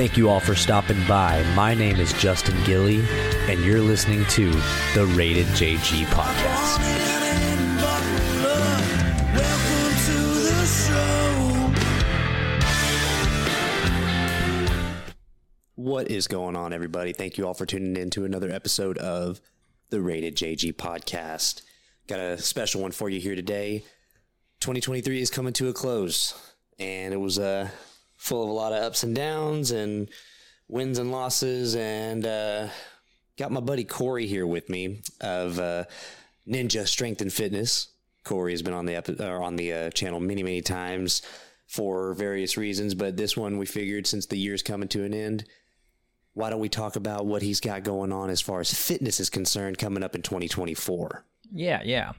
Thank you all for stopping by. My name is Justin Gilly, and you're listening to the Rated JG podcast. What is going on, everybody? Thank you all for tuning in to another episode of the Rated JG podcast. Got a special one for you here today. 2023 is coming to a close, and it was uh, full of a lot of ups and downs and wins and losses. And uh, got my buddy Corey here with me of uh, Ninja Strength and Fitness. Corey has been on the epi- or on the uh, channel many, many times for various reasons, but this one we figured since the year's coming to an end, why don't we talk about what he's got going on as far as fitness is concerned coming up in 2024? Yeah, yeah.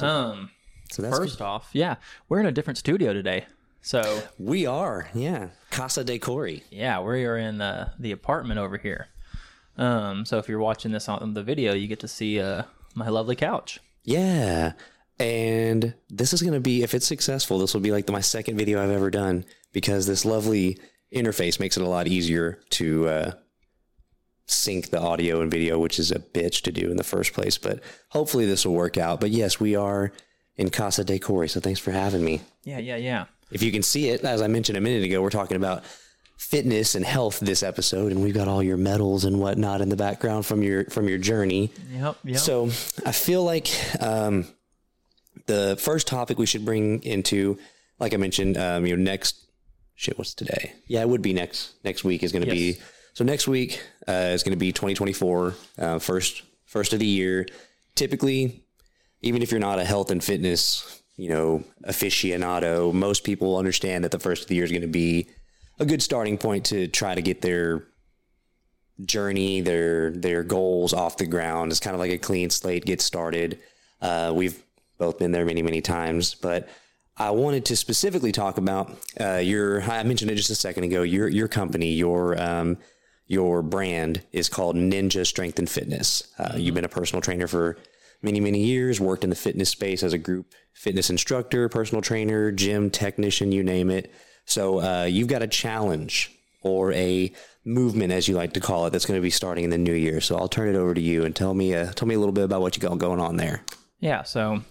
um, So that's first off, yeah, we're in a different studio today. So we are, yeah, Casa de Corey. yeah, we are in uh, the apartment over here. Um, so if you're watching this on the video, you get to see uh, my lovely couch. Yeah. And this is going to be, if it's successful, this will be like the, my second video I've ever done because this lovely interface makes it a lot easier to uh, sync the audio and video, which is a bitch to do in the first place. But hopefully this will work out. But yes, we are in Casa de Corey. So thanks for having me. Yeah, yeah, yeah. If you can see it, as I mentioned a minute ago, we're talking about fitness and health this episode, and we've got all your medals and whatnot in the background from your from your journey. Yep, yep. So I feel like um, the first topic we should bring into, like I mentioned, um, you know, next shit. What's today? Yeah, it would be next next week is going to Yes. be. So next week uh, is going to be 2024, uh, first first of the year. Typically, even if you're not a health and fitness, you know, aficionado, most people understand that the first of the year is going to be a good starting point to try to get their journey, their their goals off the ground. It's kind of like a clean slate, get started. Uh, we've both been there many many times, but I wanted to specifically talk about uh, your. I mentioned it just a second ago. Your your company, your um, your brand is called Ninja Strength and Fitness. Uh, You've been a personal trainer for many many years. Worked in the fitness space as a group fitness instructor, personal trainer, gym technician, you name it. So uh, you've got a challenge or a movement, as you like to call it, that's going to be starting in the new year. So I'll turn it over to you and tell me uh, tell me a little bit about what you got going on there. Yeah, so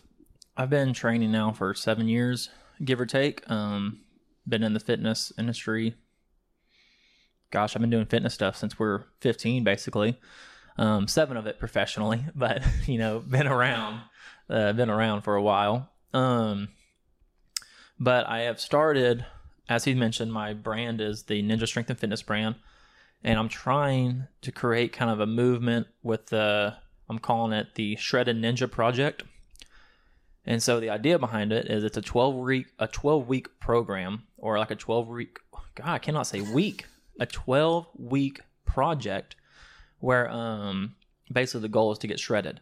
I've been training now for seven years, give or take. Um, been in the fitness industry. Gosh, I've been doing fitness stuff since we're 15, basically. Um, seven of it professionally, but you know, been around, uh, been around for a while. Um, but I have started, as he mentioned, my brand is the Ninja Strength and Fitness brand, and I'm trying to create kind of a movement with the. I'm calling it the Shredded Ninja Project. And so the idea behind it is it's a 12 week a 12 week program or like a 12 week God, I cannot say week. A 12 week project where um basically the goal is to get shredded.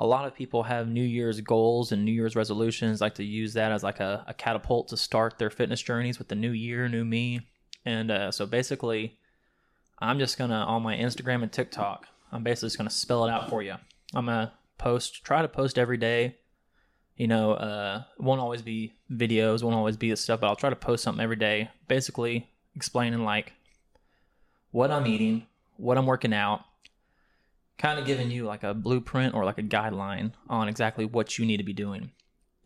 A lot of people have New Year's goals and New Year's resolutions, like to use that as like a, a catapult to start their fitness journeys with the new year, new me. And uh, so basically, I'm just gonna on my Instagram and TikTok, I'm basically just gonna spell it out for you. I'm gonna post, try to post every day. You know, uh, won't always be videos, won't always be this stuff, but I'll try to post something every day, basically explaining like what I'm eating, what I'm working out, kind of giving you like a blueprint or like a guideline on exactly what you need to be doing.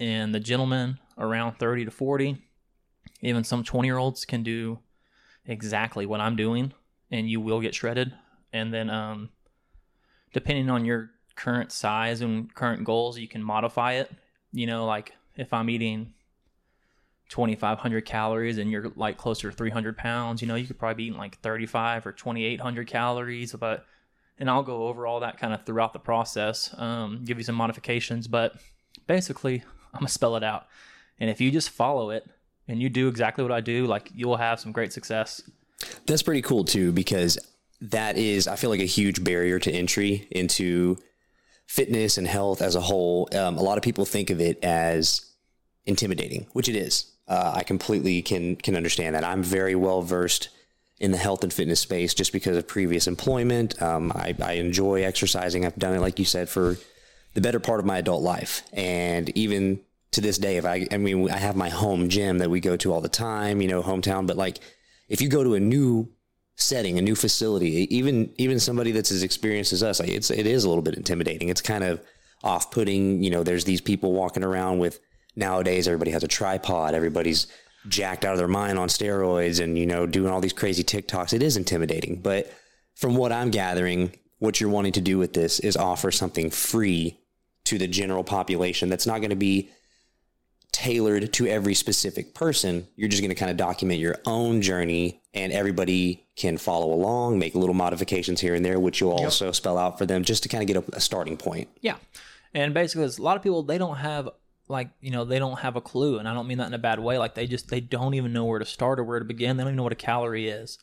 And the gentlemen around 30 to 40, even some 20 year olds can do exactly what I'm doing, and you will get shredded. And then, um, depending on your current size and current goals, you can modify it. You know, like if I'm eating 2,500 calories and you're like closer to 300 pounds, you know, you could probably be eating like 35 or 2,800 calories. But, and I'll go over all that kind of throughout the process, um, give you some modifications. But basically, I'm going to spell it out. And if you just follow it and you do exactly what I do, like you will have some great success. That's pretty cool too, because that is, I feel like, a huge barrier to entry into fitness and health as a whole. Um, a lot of people think of it as intimidating, which it is. Uh, I completely can can understand that. I'm very well versed in the health and fitness space just because of previous employment. Um, I, I enjoy exercising. I've done it, like you said, for the better part of my adult life, and even to this day, if I, I mean, I have my home gym that we go to all the time, you know, hometown. But like, if you go to a new setting, a new facility, even even somebody that's as experienced as us, it's it is a little bit intimidating. It's kind of off putting. You know, there's these people walking around with nowadays. Everybody has a tripod. Everybody's jacked out of their mind on steroids, and you know, doing all these crazy TikToks. It is intimidating, but from what I'm gathering, what you're wanting to do with this is offer something free to the general population that's not going to be tailored to every specific person. You're just going to kind of document your own journey and everybody can follow along, make little modifications here and there, which you'll also spell out for them just to kind of get a, a starting point. Yeah. And basically, a lot of people, they don't have, like, you know, they don't have a clue. And I don't mean that in a bad way. Like, they just, they don't even know where to start or where to begin. They don't even know what a calorie is.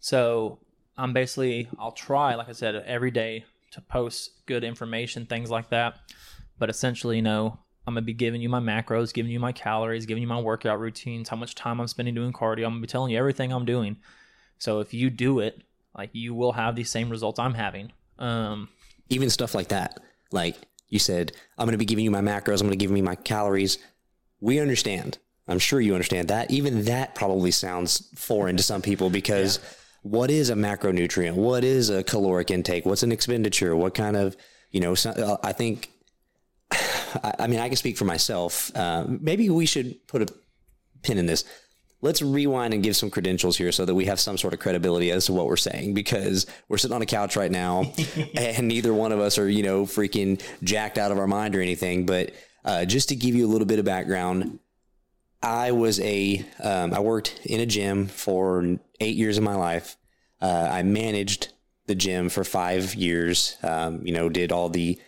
So I'm basically, I'll try, like I said, every day to post good information, things like that. But essentially, you know, I'm gonna be giving you my macros, giving you my calories, giving you my workout routines, how much time I'm spending doing cardio. I'm gonna be telling you everything I'm doing. So if you do it, like you will have the same results I'm having. Um, Even stuff like that. Like you said, I'm going to be giving you my macros, I'm going to give you my calories. We understand. I'm sure you understand that. Even that probably sounds foreign to some people because what is a macronutrient? What is a caloric intake? What's an expenditure? What kind of, you know, so, uh, I think, I, I mean, I can speak for myself. Uh, maybe we should put a pin in this. Let's rewind and give some credentials here so that we have some sort of credibility as to what we're saying because we're sitting on a couch right now and neither one of us are, you know, freaking jacked out of our mind or anything. But uh, just to give you a little bit of background, I was a um, I worked in a gym for eight years of my life. Uh, I managed the gym for five years. Um, you know, did all the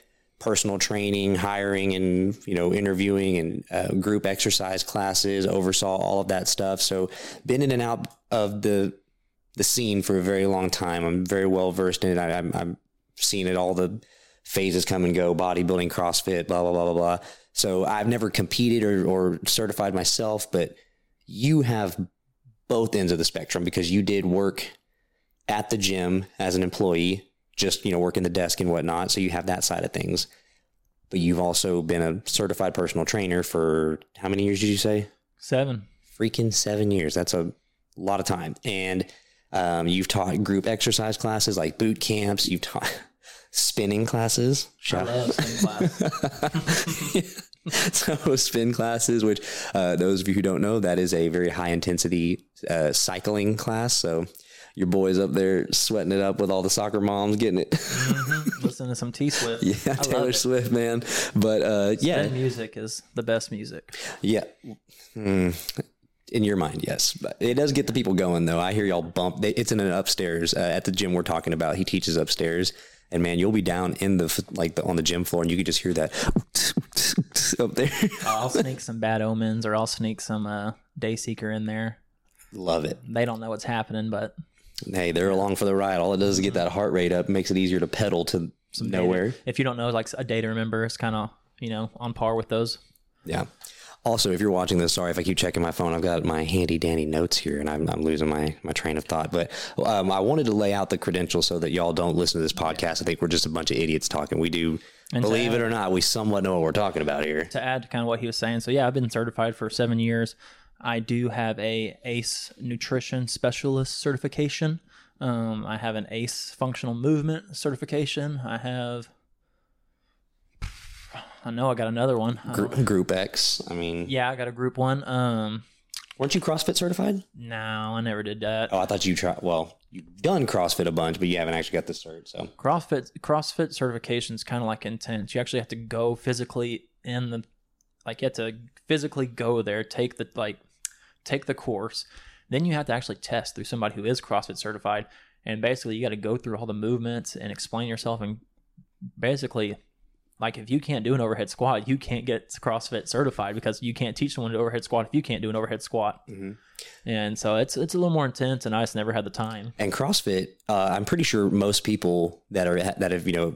personal training, hiring, and you know, interviewing and uh, group exercise classes. Oversaw all of that stuff. So, been in and out of the the scene for a very long time. I'm very well versed in it. I, I'm, I'm seen it all the phases come and go, bodybuilding, CrossFit, blah, blah, blah, blah, blah. So I've never competed or, or certified myself, but you have both ends of the spectrum because you did work at the gym as an employee, just, you know, working the desk and whatnot. So you have that side of things. But you've also been a certified personal trainer for how many years did you say? seven. freaking seven years. That's a lot of time. And um, you've taught group exercise classes like boot camps. You've taught spinning classes. Shout so spin classes, which uh, those of you who don't know, that is a very high intensity uh, cycling class. So your boys up there sweating it up with all the soccer moms getting it. Listen to some T Swift. yeah, I Taylor. Swift, man. But uh, yeah, music is the best music. Yeah. Hmm. In your mind, yes. But it does get the people going, though. I hear y'all bump. they- It's in an upstairs uh, at the gym we're talking about. He teaches upstairs. And man, you'll be down in the, like the, on the gym floor and you can just hear that up there. I'll sneak some bad omens or I'll sneak some uh, Dayseeker in there. Love it. They don't know what's happening, but Hey, they're along for the ride. All it does is get that heart rate up, makes it easier to pedal to Some nowhere. if you don't know, like a day to remember, it's kind of you know on par with those. Yeah. Also, if you're watching this, sorry if I keep checking my phone. I've got my handy dandy notes here, and I'm, I'm losing my my train of thought. But um, I wanted to lay out the credentials so that y'all don't listen to this podcast. I think we're just a bunch of idiots talking. We do, And believe it or not, we somewhat know what we're talking about here. to add to kind of what he was saying, so yeah, I've been certified for seven years. I do have a ACE nutrition specialist certification. Um, I have an ACE functional movement certification. I have, I know I got another one. Group, group X. I mean, yeah, I got a group one. Um, weren't you CrossFit certified? no, I never did that. Oh, I thought you tried. Well, you've done CrossFit a bunch, but you haven't actually got the cert. So CrossFit CrossFit certification is kind of like intense. You actually have to go physically in the like you have to physically go there, take the like take the course. Then you have to actually test through somebody who is CrossFit certified. And basically you got to go through all the movements and explain yourself and basically like if you can't do an overhead squat, you can't get CrossFit certified because you can't teach someone to overhead squat if you can't do an overhead squat. And so it's it's a little more intense, and I just never had the time. And CrossFit, uh, I'm pretty sure most people that are that have you know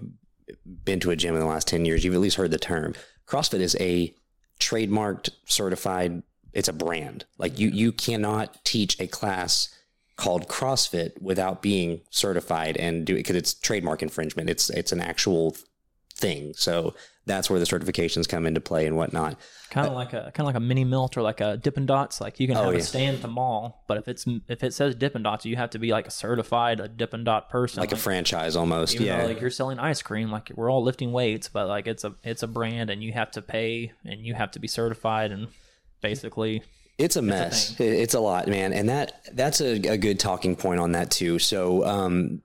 been to a gym in the last ten years, you've at least heard the term. CrossFit is a trademarked, certified. It's a brand. Like you, you cannot teach a class called CrossFit without being certified and do it because it's trademark infringement. It's it's an actual thing. So that's where the certifications come into play and whatnot. Kind of like a kind of like a mini milt or like a Dippin' Dots. Like you can oh, have Oh, yeah. a stand at the mall, but if it's if it says Dippin' Dots, you have to be like a certified a Dippin' Dot person. Like a franchise almost. yeah. though like you're selling ice cream, like we're all lifting weights, but like it's a it's a brand, and you have to pay, and you have to be certified, and basically, it's a mess. It- It's a lot, man, and that that's a, a good talking point on that too. So, um,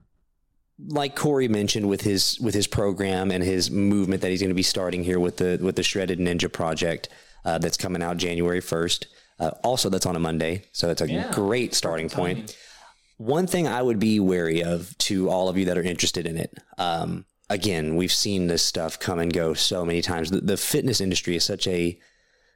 like Corey mentioned with his with his program and his movement that he's going to be starting here with the with the Shredded Ninja project uh, that's coming out January first. Uh, also, that's on a Monday, so it's a Yeah. great starting point. One thing I would be wary of to all of you that are interested in it. Um, again, we've seen this stuff come and go so many times. The, the fitness industry is such a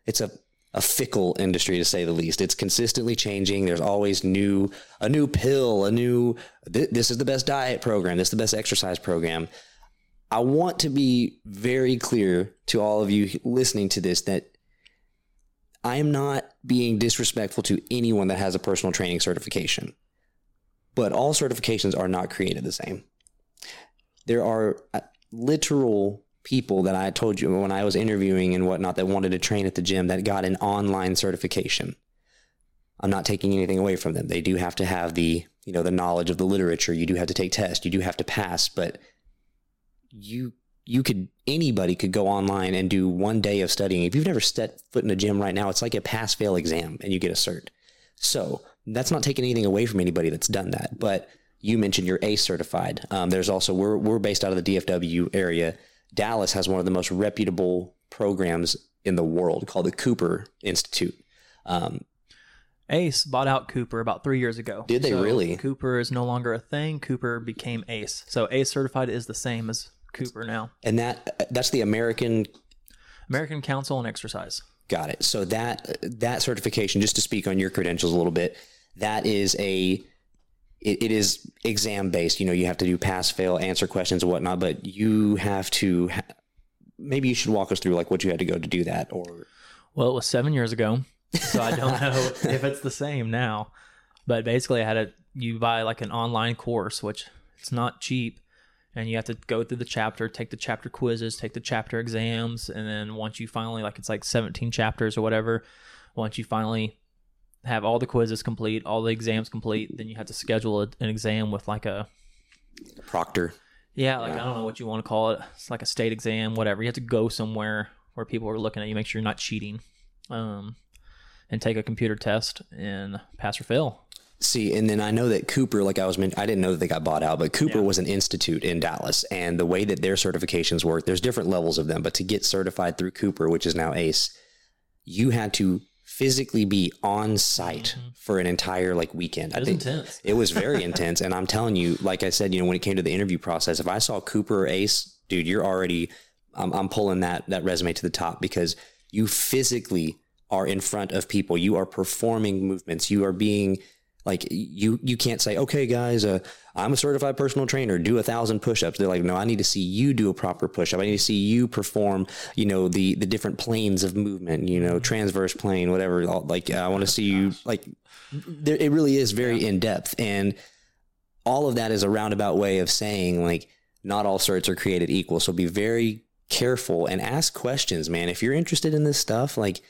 it's a a fickle industry to say the least. It's consistently changing. There's always new a new pill, a new th- this is the best diet program, this is the best exercise program. I want to be very clear to all of you listening to this that I am not being disrespectful to anyone that has a personal training certification. But all certifications are not created the same. There are uh, literal people that I told you when I was interviewing and whatnot that wanted to train at the gym that got an online certification. I'm not taking anything away from them. They do have to have the, you know, the knowledge of the literature. You do have to take tests. You do have to pass, but you you could anybody could go online and do one day of studying. If you've never set foot in a gym right now, it's like a pass fail exam and you get a cert. So that's not taking anything away from anybody that's done that. But you mentioned you're ACE certified. Um, there's also we're we're based out of the DFW area. Dallas has one of the most reputable programs in the world called the Cooper Institute. Um, Ace bought out Cooper about three years ago. Did they So really? Cooper is no longer a thing. Cooper became Ace, so Ace certified is the same as Cooper now. and that that's the American American Council on Exercise. Got it. So that that certification, just to speak on your credentials a little bit, that is a it, it is exam based. You know, you have to do pass, fail, answer questions and whatnot. But you have to. Ha- maybe you should walk us through like what you had to go to do that, or Well, it was seven years ago, so I don't know if it's the same now. But basically, I had a you buy like an online course, which it's not cheap, and you have to go through the chapter, take the chapter quizzes, take the chapter exams, and then once you finally like it's like seventeen chapters or whatever. Once you finally have all the quizzes complete, all the exams complete, then you have to schedule a, an exam with like a proctor. yeah, like I don't know what you want to call it. It's like a state exam, whatever. You have to go somewhere where people are looking at you, make sure you're not cheating, um, and take a computer test and pass or fail. See, and then I know that Cooper, like I was I didn't know that they got bought out, but Cooper was an institute in Dallas. And the way that their certifications work, there's different levels of them. But to get certified through Cooper, which is now ACE, you had to physically be on site mm-hmm. for an entire like weekend. It was intense. It was very intense. And I'm telling you, like I said, you know, when it came to the interview process, if I saw Cooper or Ace, dude, you're already, I'm, I'm pulling that, that resume to the top because you physically are in front of people. You are performing movements. You are being like, you, you can't say, okay, guys, uh, I'm a certified personal trainer, do a thousand push-ups. They're like, no, I need to see you do a proper push-up. I need to see you perform, you know, the, the different planes of movement, you know, transverse plane, whatever. Like, I want to see you like, there, it really is very in depth. And all of that is a roundabout way of saying like not all certs are created equal. So be very careful and ask questions, man. If you're interested in this stuff, like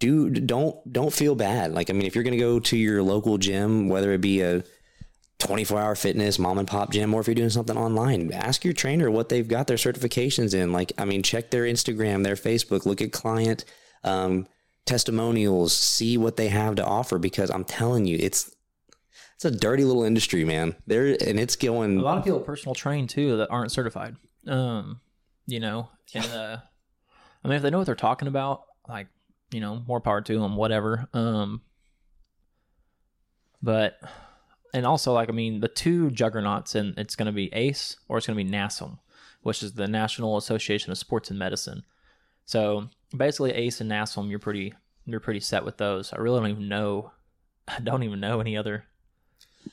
do don't don't feel bad. Like I mean, if you're gonna go to your local gym, whether it be a 24 hour fitness mom and pop gym or if you're doing something online ask your trainer what they've got their certifications in like i mean check their instagram their facebook look at client um, testimonials see what they have to offer because i'm telling you it's it's a dirty little industry man there and it's going. A lot of people personal train too that aren't certified. Um, you know, and uh, I mean, if they know what they're talking about, like you know, more power to them, whatever. Um, but and also like I mean, the two juggernauts, and it's going to be ACE or it's going to be NASM, which is the National Association of Sports and Medicine. So basically, ACE and NASM, you're pretty you're pretty set with those. I really don't even know. I don't even know any other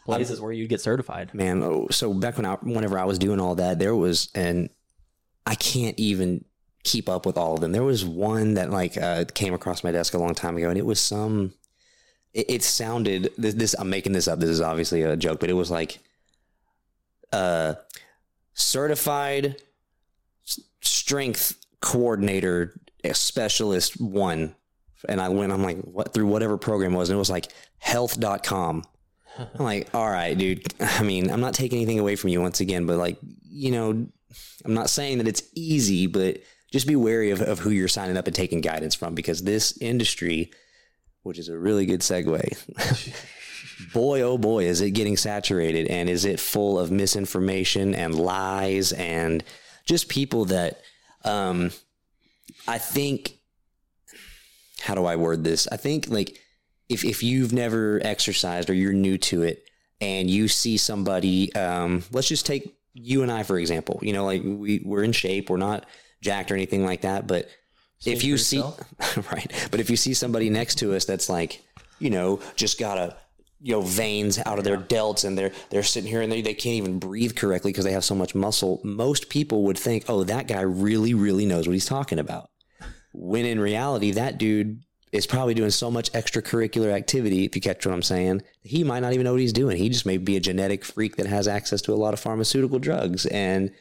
places where you'd get certified. man oh, so back when i whenever i was doing all that there was and i can't even keep up with all of them there was one that like uh, came across my desk a long time ago and it was some it, it sounded this, this i'm making this up this is obviously a joke but it was like uh certified strength coordinator specialist one. And I went, I'm like, what through whatever program it was, and it was like health.com. I'm like, all right, dude. I mean, I'm not taking anything away from you once again, but like, you know, I'm not saying that it's easy, but just be wary of, of who you're signing up and taking guidance from because this industry, which is a really good segue, boy, oh boy, is it getting saturated and is it full of misinformation and lies and just people that um, I think, how do I word this? I think like if, if you've never exercised or you're new to it and you see somebody, um, let's just take you and I, for example, you know, like we, we're in shape, we're not jacked or anything like that. But if you see, right. But if you see somebody next to us that's like, you know, just got a, you know, veins out of their delts and they're, they're sitting here and they, they can't even breathe correctly because they have so much muscle. Most people would think, oh, that guy really, really knows what he's talking about. When in reality, that dude is probably doing so much extracurricular activity, if you catch what I'm saying, he might not even know what he's doing. He just may be a genetic freak that has access to a lot of pharmaceutical drugs and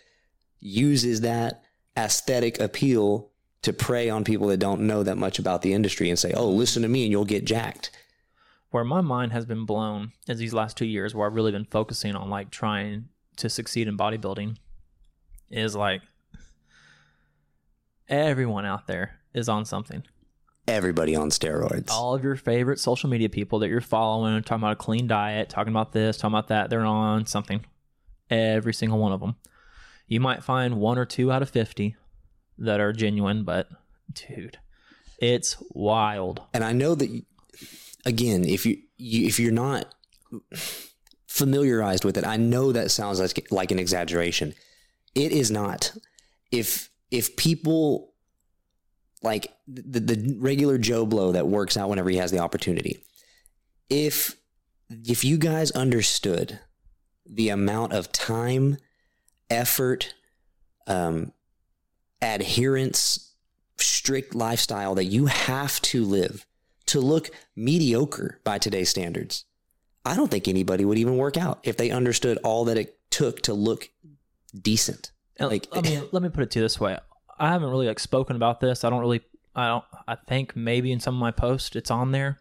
uses that aesthetic appeal to prey on people that don't know that much about the industry and say, oh, listen to me and you'll get jacked. Where my mind has been blown is these last two years where I've really been focusing on like trying to succeed in bodybuilding is like everyone out there is on something everybody on steroids. All of your favorite social media people that you're following, talking about a clean diet, talking about this, talking about that, they're on something. Every single one of them. You might find one or two out of 50 that are genuine, but dude, it's wild. And I know that again, if you, you if you're not familiarized with it, I know that sounds like like an exaggeration. It is not. If if people like the, the regular Joe Blow that works out whenever he has the opportunity. If if you guys understood the amount of time, effort, um, adherence, strict lifestyle that you have to live to look mediocre by today's standards, I don't think anybody would even work out if they understood all that it took to look decent. Like, I mean, let me put it to you this way: I haven't really like spoken about this. I don't really I don't I think maybe in some of my posts it's on there.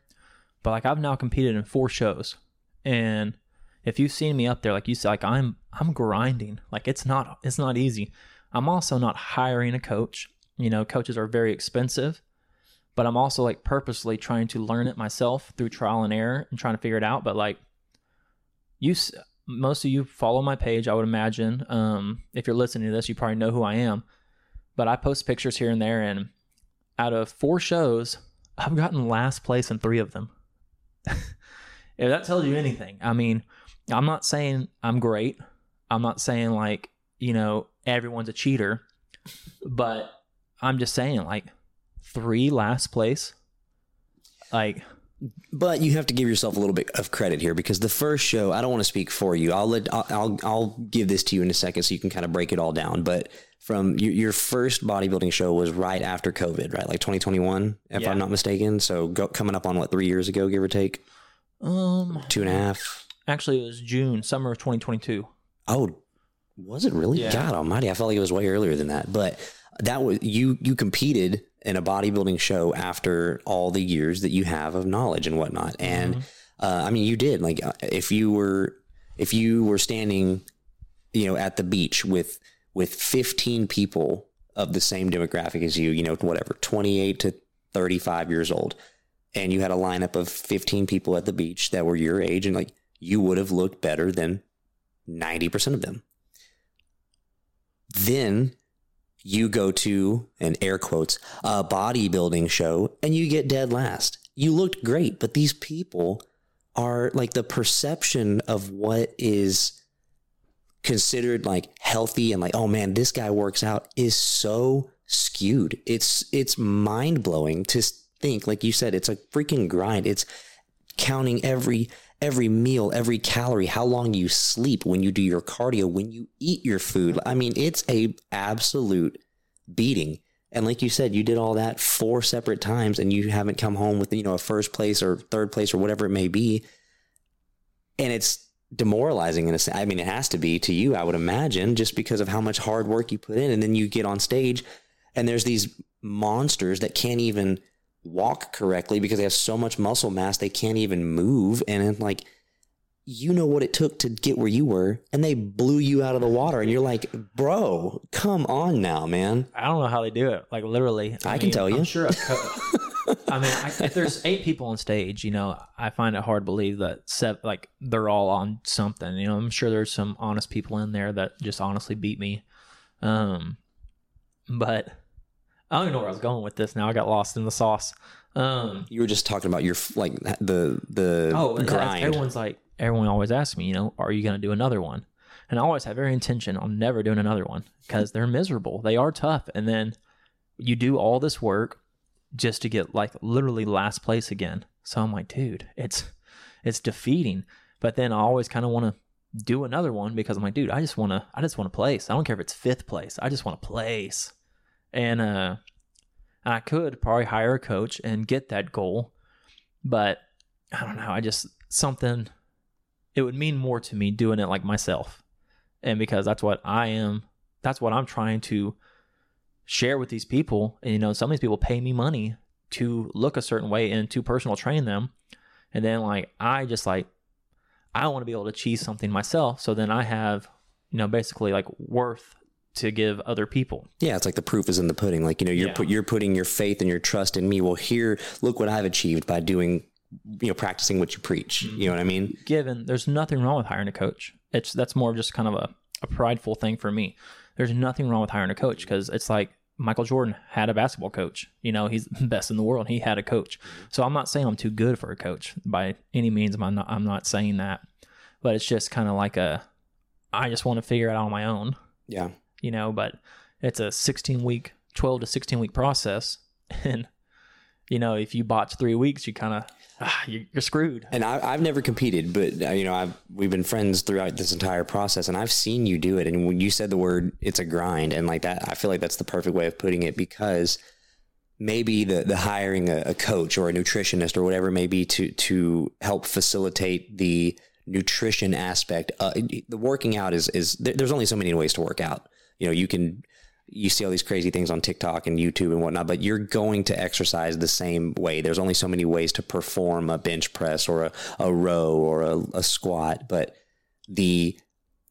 But like I've now competed in four shows. And if you've seen me up there, like you said, like I'm I'm grinding. Like it's not it's not easy. I'm also not hiring a coach. You know, coaches are very expensive. But I'm also like purposely trying to learn it myself through trial and error and trying to figure it out. But like you most of you follow my page, I would imagine. Um, if you're listening to this, you probably know who I am but I post pictures here and there, and out of four shows, I've gotten last place in three of them. if that tells you anything, I mean, I'm not saying I'm great. I'm not saying like, you know, everyone's a cheater, but I'm just saying like three last place. Like, but you have to give yourself a little bit of credit here because the first show, I don't want to speak for you. I'll let I'll I'll, I'll give this to you in a second so you can kind of break it all down. But from your, your first bodybuilding show was right after COVID, right? Like 2021, if yeah. I'm not mistaken. So go, coming up on what three years ago, give or take. Um, two and a half. Actually, it was June, summer of 2022. Oh, was it really? Yeah. God Almighty! I felt like it was way earlier than that. But that was you. You competed in a bodybuilding show after all the years that you have of knowledge and whatnot. And mm-hmm. uh, I mean, you did. Like, uh, if you were if you were standing, you know, at the beach with with 15 people of the same demographic as you, you know, whatever, 28 to 35 years old, and you had a lineup of 15 people at the beach that were your age, and like you would have looked better than 90% of them. Then you go to an air quotes a bodybuilding show and you get dead last. You looked great, but these people are like the perception of what is considered like healthy and like, oh man, this guy works out is so skewed. It's it's mind blowing to think, like you said, it's a freaking grind. It's counting every every meal, every calorie, how long you sleep, when you do your cardio, when you eat your food. I mean, it's a absolute beating. And like you said, you did all that four separate times and you haven't come home with, you know, a first place or third place or whatever it may be. And it's demoralizing in a sense. I mean, it has to be to you, I would imagine, just because of how much hard work you put in. And then you get on stage And there's these monsters that can't even walk correctly because they have so much muscle mass they can't even move. And then like you know what it took to get where you were, and they blew you out of the water, and you're like, bro, come on now, man. I don't know how they do it. Like literally, I can tell you. I'm sure. A co- I mean, I, if there's eight people on stage, you know, I find it hard to believe that seven, like they're all on something. You know, I'm sure there's some honest people in there that just honestly beat me. Um, but I don't even know where I was going with this. Now I got lost in the sauce. Um, You were just talking about your like the the oh, grind. everyone's like, everyone always asks me, you know, are you going to do another one? And I always have every intention on never doing another one because they're miserable. They are tough. And then you do all this work just to get like literally last place again. So I'm like, dude, it's it's defeating. But then I always kind of want to do another one because I'm like, dude, I just want to I just want to place. I don't care if it's fifth place. I just want to place. And uh I could probably hire a coach and get that goal, but I don't know. I just something it would mean more to me doing it like myself. And because that's what I am, that's what I'm trying to share with these people. And you know, some of these people pay me money to look a certain way and to personal train them. And then like I just like I want to be able to achieve something myself. So then I have, you know, basically like worth to give other people. Yeah, it's like the proof is in the pudding. Like you know, you're Yeah. put, you're putting your faith and your trust in me. Well, here, look what I've achieved by doing, you know, practicing what you preach. You know what I mean? given there's nothing wrong with hiring a coach it's that's more of just kind of a, a prideful thing for me there's nothing wrong with hiring a coach because it's like michael jordan had a basketball coach you know he's the best in the world he had a coach so i'm not saying i'm too good for a coach by any means i'm not, I'm not saying that but it's just kind of like a i just want to figure it out on my own Yeah. You know but it's a 16 week 12 to 16 week process and you know if you botch three weeks you kind of ah, you're, screwed And I, I've never competed, but uh, you know, I've we've been friends throughout this entire process, and I've seen you do it. And when you said the word, it's a grind, and like that, I feel like that's the perfect way of putting it because maybe the the hiring a, a coach or a nutritionist or whatever it may be to to help facilitate the nutrition aspect. Uh, the working out is is there's only so many ways to work out. You know, you can you see all these crazy things on TikTok and YouTube and whatnot, but you're going to exercise the same way. There's only so many ways to perform a bench press or a, a row or a, a squat, but the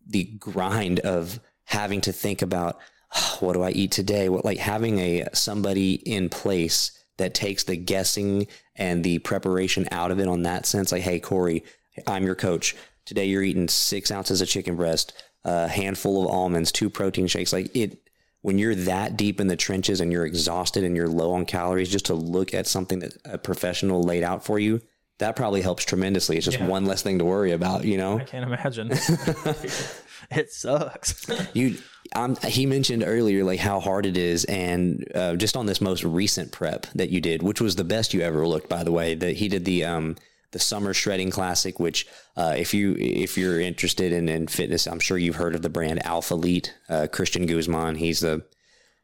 the grind of having to think about "Oh, what do I eat today? What like having a somebody in place that takes the guessing and the preparation out of it on that sense. Like, hey, Corey, I'm your coach. Today you're eating six ounces of chicken breast, a handful of almonds, two protein shakes. Like it when you're that deep in the trenches and you're exhausted and you're low on calories, just to look at something that a professional laid out for you, that probably helps tremendously. It's just Yeah. one less thing to worry about, you know? I can't imagine. it sucks. You, um, he mentioned earlier like how hard it is, and uh, just on this most recent prep that you did, which was the best you ever looked, by the way. That he did the um the summer shredding classic, which uh, if you if you're interested in, in fitness, I'm sure you've heard of the brand Alphalete. Uh, Christian Guzman, he's the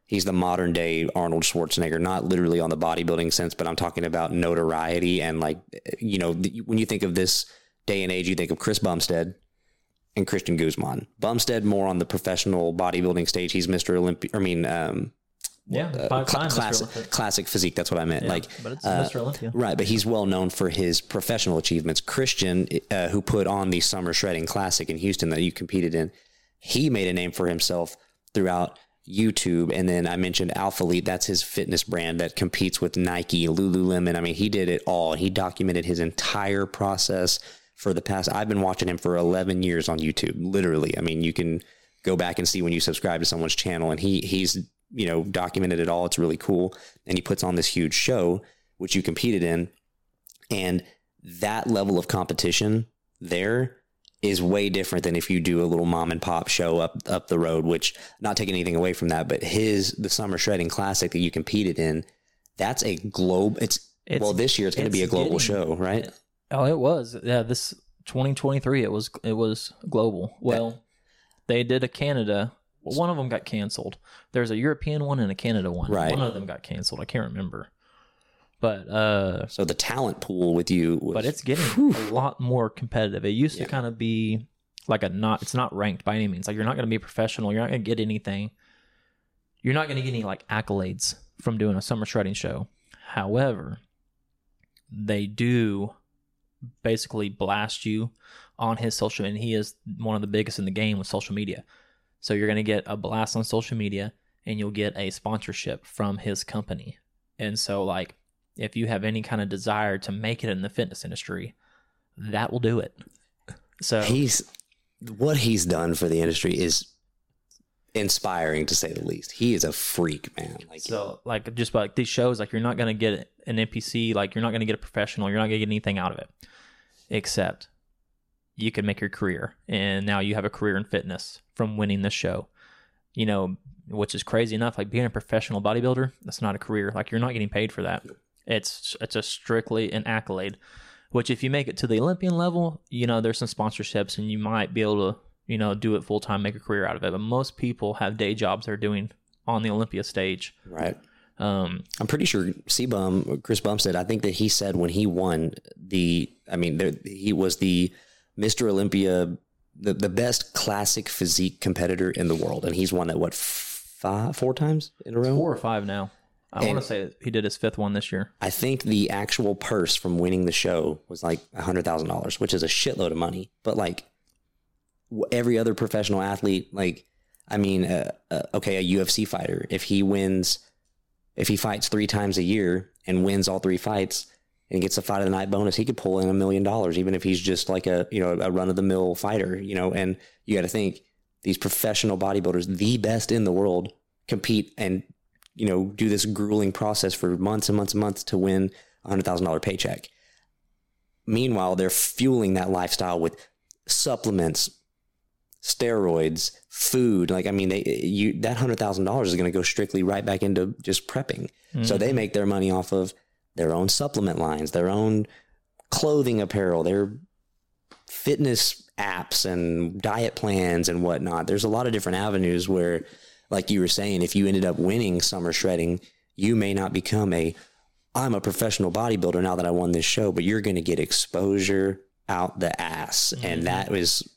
he's the modern day Arnold Schwarzenegger, not literally on the bodybuilding sense, but I'm talking about notoriety and like, you know, when you think of this day and age, you think of Chris Bumstead and Christian Guzman. Bumstead more on the professional bodybuilding stage. He's Mr. Olympia. I mean, um, yeah, uh, five cla- times. Mr. classic, classic physique. That's what I meant. Yeah, like, but it's uh. Right, but he's well known for his professional achievements. Christian, uh, who put on the Summer Shredding Classic in Houston that you competed in, he made a name for himself throughout YouTube. And then I mentioned Alphalete. That's his fitness brand that competes with Nike, Lululemon. I mean, he did it all. He documented his entire process for the past. I've been watching him for 11 years on YouTube. Literally, I mean, you can go back and see when you subscribe to someone's channel, and he he's you know documented it all. It's really cool, and he puts on this huge show which you competed in, and that level of competition there is way different than if you do a little mom and pop show up up the road. Which not taking anything away from that, but his the summer shredding classic that you competed in, that's a globe. It's, It's- well this year it's going to be a global getting- show, right? Oh, it was. Yeah, this 2023 it was it was global. Well, they did a Canada. Well, one of them got canceled. There's a European one and a Canada one. Right. One of them got canceled. I can't remember. But uh So the talent pool with you, was, but it's getting a lot more competitive. It used Yeah. to kind of be like a not it's not ranked by any means. Like you're not going to be a professional, you're not going to get anything. you're not going to get any like accolades from doing a summer shredding show. However, they do basically blast you on his social and he is one of the biggest in the game with social media. So you're going to get a blast on social media and you'll get a sponsorship from his company. And so like if you have any kind of desire to make it in the fitness industry, that will do it. So He's what he's done for the industry is inspiring to say the least. He is a freak, man. Like So like just like these shows, like you're not gonna get an NPC, like you're not gonna get a professional, you're not gonna get anything out of it, except you can make your career, and now you have a career in fitness from winning this show. You know, which is crazy enough. Like being a professional bodybuilder, that's not a career. Like you're not getting paid for that. It's it's a strictly an accolade. Which if you make it to the Olympian level, you know there's some sponsorships, and you might be able to you know do it full time, make a career out of it. But most people have day jobs they're doing on the Olympia stage. right. Um, I'm pretty sure C-Bum, Chris Bumstead, I think that he said when he won the, I mean, there, he was the Mr. Olympia, the, the best classic physique competitor in the world. And he's won that, what, five, four times in a row? four or five now. I want to say he did his fifth one this year. I think the actual purse from winning the show was like $100,000, which is a shitload of money. But like every other professional athlete, like, I mean, uh, uh, okay, a UFC fighter, if he wins, if he fights three times a year and wins all three fights and gets a fight of the night bonus, he could pull in a million dollars, even if he's just like a, you know, a run of the mill fighter, you know, and you got to think these professional bodybuilders, the best in the world, compete and you know, do this grueling process for months and months and months to win a hundred thousand dollar paycheck. Meanwhile, they're fueling that lifestyle with supplements, steroids, food. Like, I mean, they, you, that hundred thousand dollars is going to go strictly right back into just prepping. So they mm-hmm. make their money off of their own supplement lines, their own clothing apparel, their fitness apps and diet plans and whatnot. There's a lot of different avenues where, like you were saying, if you ended up winning summer shredding, you may not become a I'm a professional bodybuilder now that I won this show, but you're going to get exposure out the ass. And mm-hmm. that was,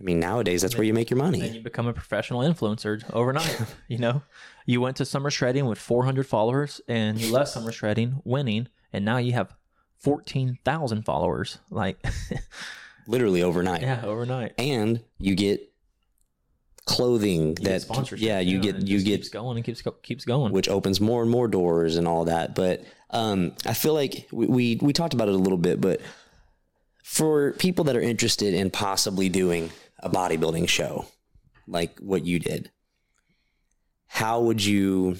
I mean, nowadays that's where you make your and money. you become a professional influencer overnight. you know, you went to summer shredding with 400 followers, and you left summer shredding winning, and now you have 14,000 followers. Like, Literally overnight. yeah, overnight. And you get clothing You that, sponsorship, yeah, you and get, you get keeps going and keeps keeps going. which opens more and more doors and all that. But um, I feel like we, we we talked about it a little bit, but for people that are interested in possibly doing a bodybuilding show like what you did, how would you,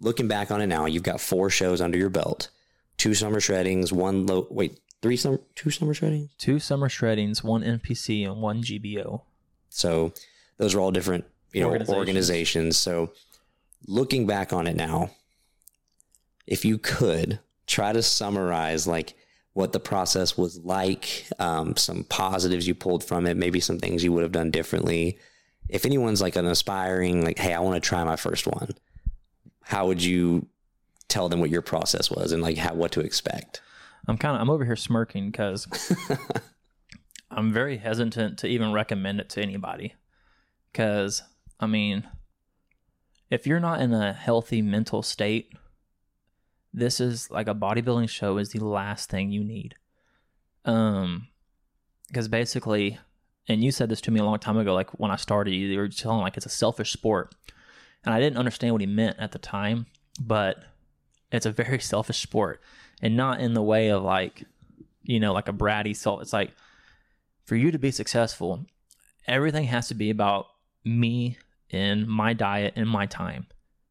looking back on it now, you've got four shows under your belt, two summer shreddings, one low, wait, three summer, two summer shreddings. Two summer shreddings, one NPC, and one GBO. So those are all different, you know, Organizations. organizations. So looking back on it now, if you could try to summarize like what the process was like, um, some positives you pulled from it, maybe some things you would have done differently. If anyone's like an aspiring, like, hey, I want to try my first one, how would you tell them what your process was and like how what to expect? I'm kind of I'm over here smirking because I'm very hesitant to even recommend it to anybody. Because I mean, if you're not in a healthy mental state, this is like a bodybuilding show is the last thing you need. Um, because basically, and you said this to me a long time ago, like when I started, you were telling like it's a selfish sport, and I didn't understand what he meant at the time, but it's a very selfish sport. And not in the way of like you know like a bratty self it's like for you to be successful everything has to be about me and my diet and my time.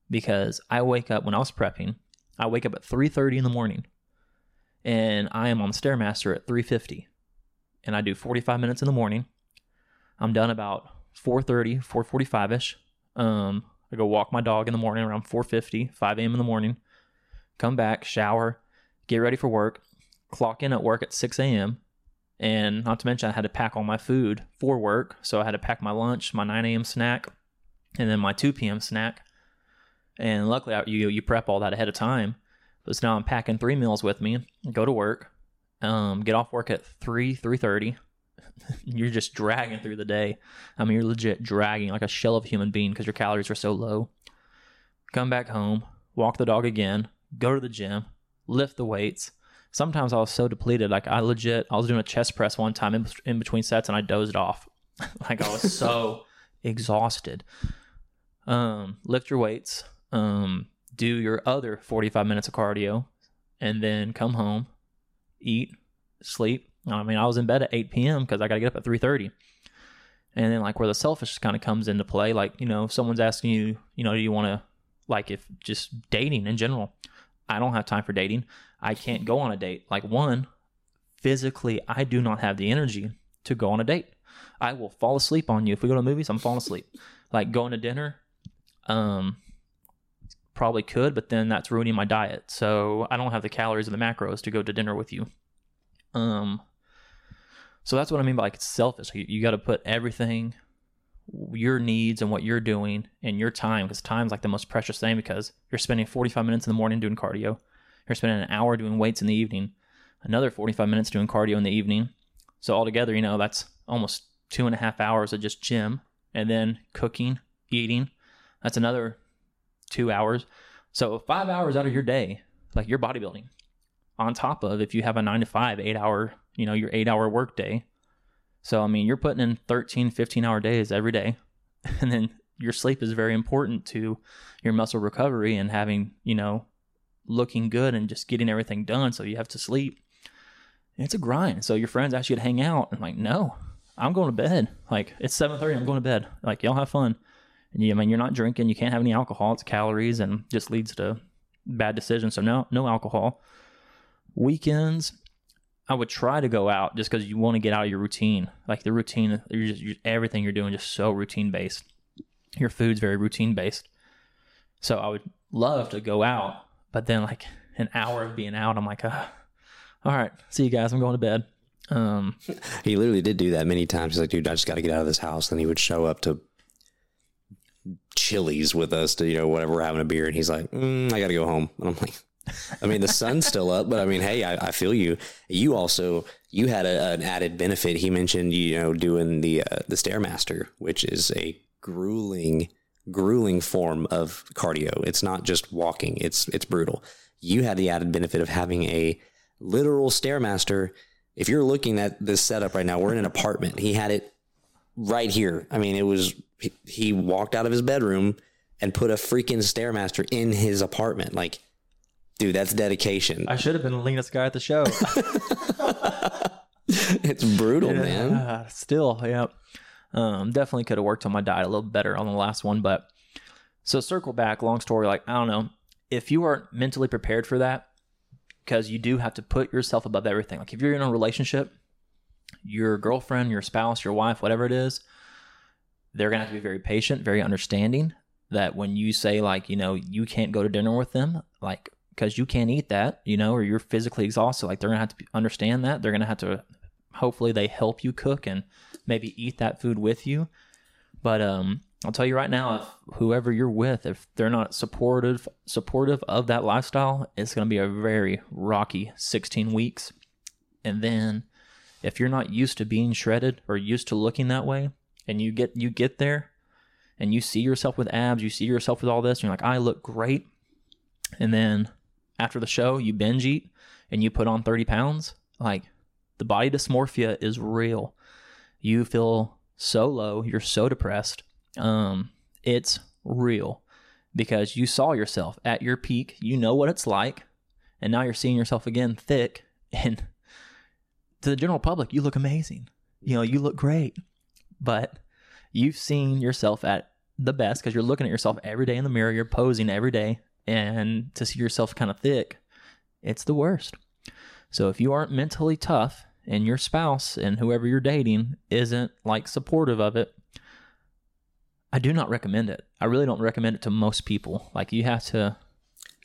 Because i wake up when i was prepping i wake up at 3.30 in the morning and i am on stairmaster at 3.50 and i do 45 minutes in the morning i'm done about 4.30 4.45ish um, i go walk my dog in the morning around 4.50 5 a.m in the morning come back, shower, get ready for work, clock in at work at 6 a.m. And not to mention, I had to pack all my food for work. So I had to pack my lunch, my 9 a.m. snack, and then my 2 p.m. snack. And luckily, I- you you prep all that ahead of time. But so now I'm packing three meals with me. Go to work, um, get off work at 3 3:30. you're just dragging through the day. I mean, you're legit dragging like a shell of a human being because your calories are so low. come back home, walk the dog again, go to the gym, lift the weights. Sometimes I was so depleted, like I legit, I was doing a chest press one time in, in between sets and I dozed off. like I was so exhausted. Um, lift your weights, um, do your other 45 minutes of cardio, and then come home, eat, sleep. I mean, I was in bed at 8 p.m. because I got to get up at 3:30. And then like where the selfish kind of comes into play, like you know, if someone's asking you, you know, do you want to, like, if just dating in general, I don't have time for dating. I can't go on a date. Like one, physically, I do not have the energy to go on a date. I will fall asleep on you if we go to movies. I'm falling asleep. Like going to dinner, um, probably could, but then that's ruining my diet. So I don't have the calories and the macros to go to dinner with you. Um, so that's what I mean by like it's selfish. You, you got to put everything, your needs and what you're doing and your time, because time's like the most precious thing because you're spending 45 minutes in the morning doing cardio. You're spending an hour doing weights in the evening, another 45 minutes doing cardio in the evening. So altogether, you know, that's almost two and a half hours of just gym and then cooking, eating. That's another two hours. So five hours out of your day, like you're bodybuilding. On top of if you have a nine to five, eight hour, you know, your eight hour work day. So, I mean, you're putting in 13, 15 hour days every day. And then your sleep is very important to your muscle recovery and having, you know, looking good and just getting everything done. So you have to sleep. It's a grind. So your friends ask you to hang out. I'm like, no, I'm going to bed. Like it's 7:30. I'm going to bed. Like y'all have fun. You, I mean, you're not drinking. You can't have any alcohol. It's calories and just leads to bad decisions. So no, no alcohol. Weekends, I would try to go out just because you want to get out of your routine. Like the routine, you're just, you're, everything you're doing just so routine based. Your food's very routine based. So I would love to go out, but then like an hour of being out, I'm like, all right, see you guys. I'm going to bed. Um, He literally did do that many times. He's like, dude, I just got to get out of this house. Then he would show up to Chili's with us to, you know, whatever, we're having a beer. And he's like, mm, I got to go home. And I'm like, I mean, the sun's still up, but I mean, hey, I, I feel you. You also, you had a, an added benefit. He mentioned, you know, doing the, uh, the Stairmaster, which is a grueling, grueling form of cardio. It's not just walking. It's, it's brutal. You had the added benefit of having a literal Stairmaster if you're looking at this setup right now, we're in an apartment. He had it right here. I mean, it was he, he walked out of his bedroom and put a freaking stairmaster in his apartment. Like, dude, that's dedication. I should have been the leanest guy at the show. it's brutal, man. Uh, still, yeah. Um, definitely could have worked on my diet a little better on the last one, but so circle back. Long story, like I don't know if you aren't mentally prepared for that, because you do have to put yourself above everything. Like if you're in a relationship, your girlfriend, your spouse, your wife, whatever it is, they're gonna have to be very patient, very understanding. That when you say like, you know, you can't go to dinner with them, like because you can't eat that, you know, or you're physically exhausted, like they're gonna have to understand that. They're gonna have to, hopefully, they help you cook and maybe eat that food with you. But um, I'll tell you right now, if whoever you're with, if they're not supportive supportive of that lifestyle, it's going to be a very rocky 16 weeks. And then if you're not used to being shredded or used to looking that way, and you get you get there and you see yourself with abs, you see yourself with all this, and you're like, I look great. And then after the show, you binge eat and you put on 30 pounds, like the body dysmorphia is real. You feel so low, you're so depressed um, it's real because you saw yourself at your peak. You know what it's like, and now you're seeing yourself again thick. And to the general public, you look amazing. You know, you look great, but you've seen yourself at the best because you're looking at yourself every day in the mirror. You're posing every day, and to see yourself kind of thick, it's the worst. So if you aren't mentally tough and your spouse and whoever you're dating isn't like supportive of it, I do not recommend it. I really don't recommend it to most people. Like you have to,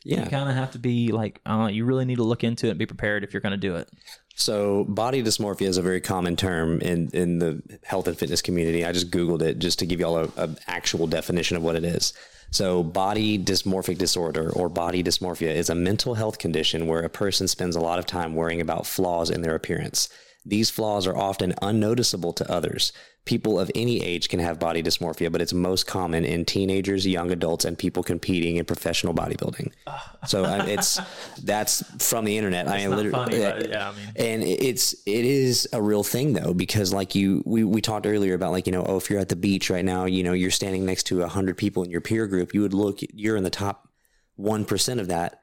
Yeah. you kind of have to be like, uh, you really need to look into it and be prepared if you're going to do it. So body dysmorphia is a very common term in, in the health and fitness community. I just Googled it just to give y'all a, a actual definition of what it is. So body dysmorphic disorder or body dysmorphia is a mental health condition where a person spends a lot of time worrying about flaws in their appearance. These flaws are often unnoticeable to others. People of any age can have body dysmorphia, but it's most common in teenagers, young adults, and people competing in professional bodybuilding. So I, it's that's from the internet. I not literally, funny, but uh, yeah, I mean- and it's it is a real thing though because like you we we talked earlier about like you know oh if you're at the beach right now you know you're standing next to a hundred people in your peer group you would look you're in the top one percent of that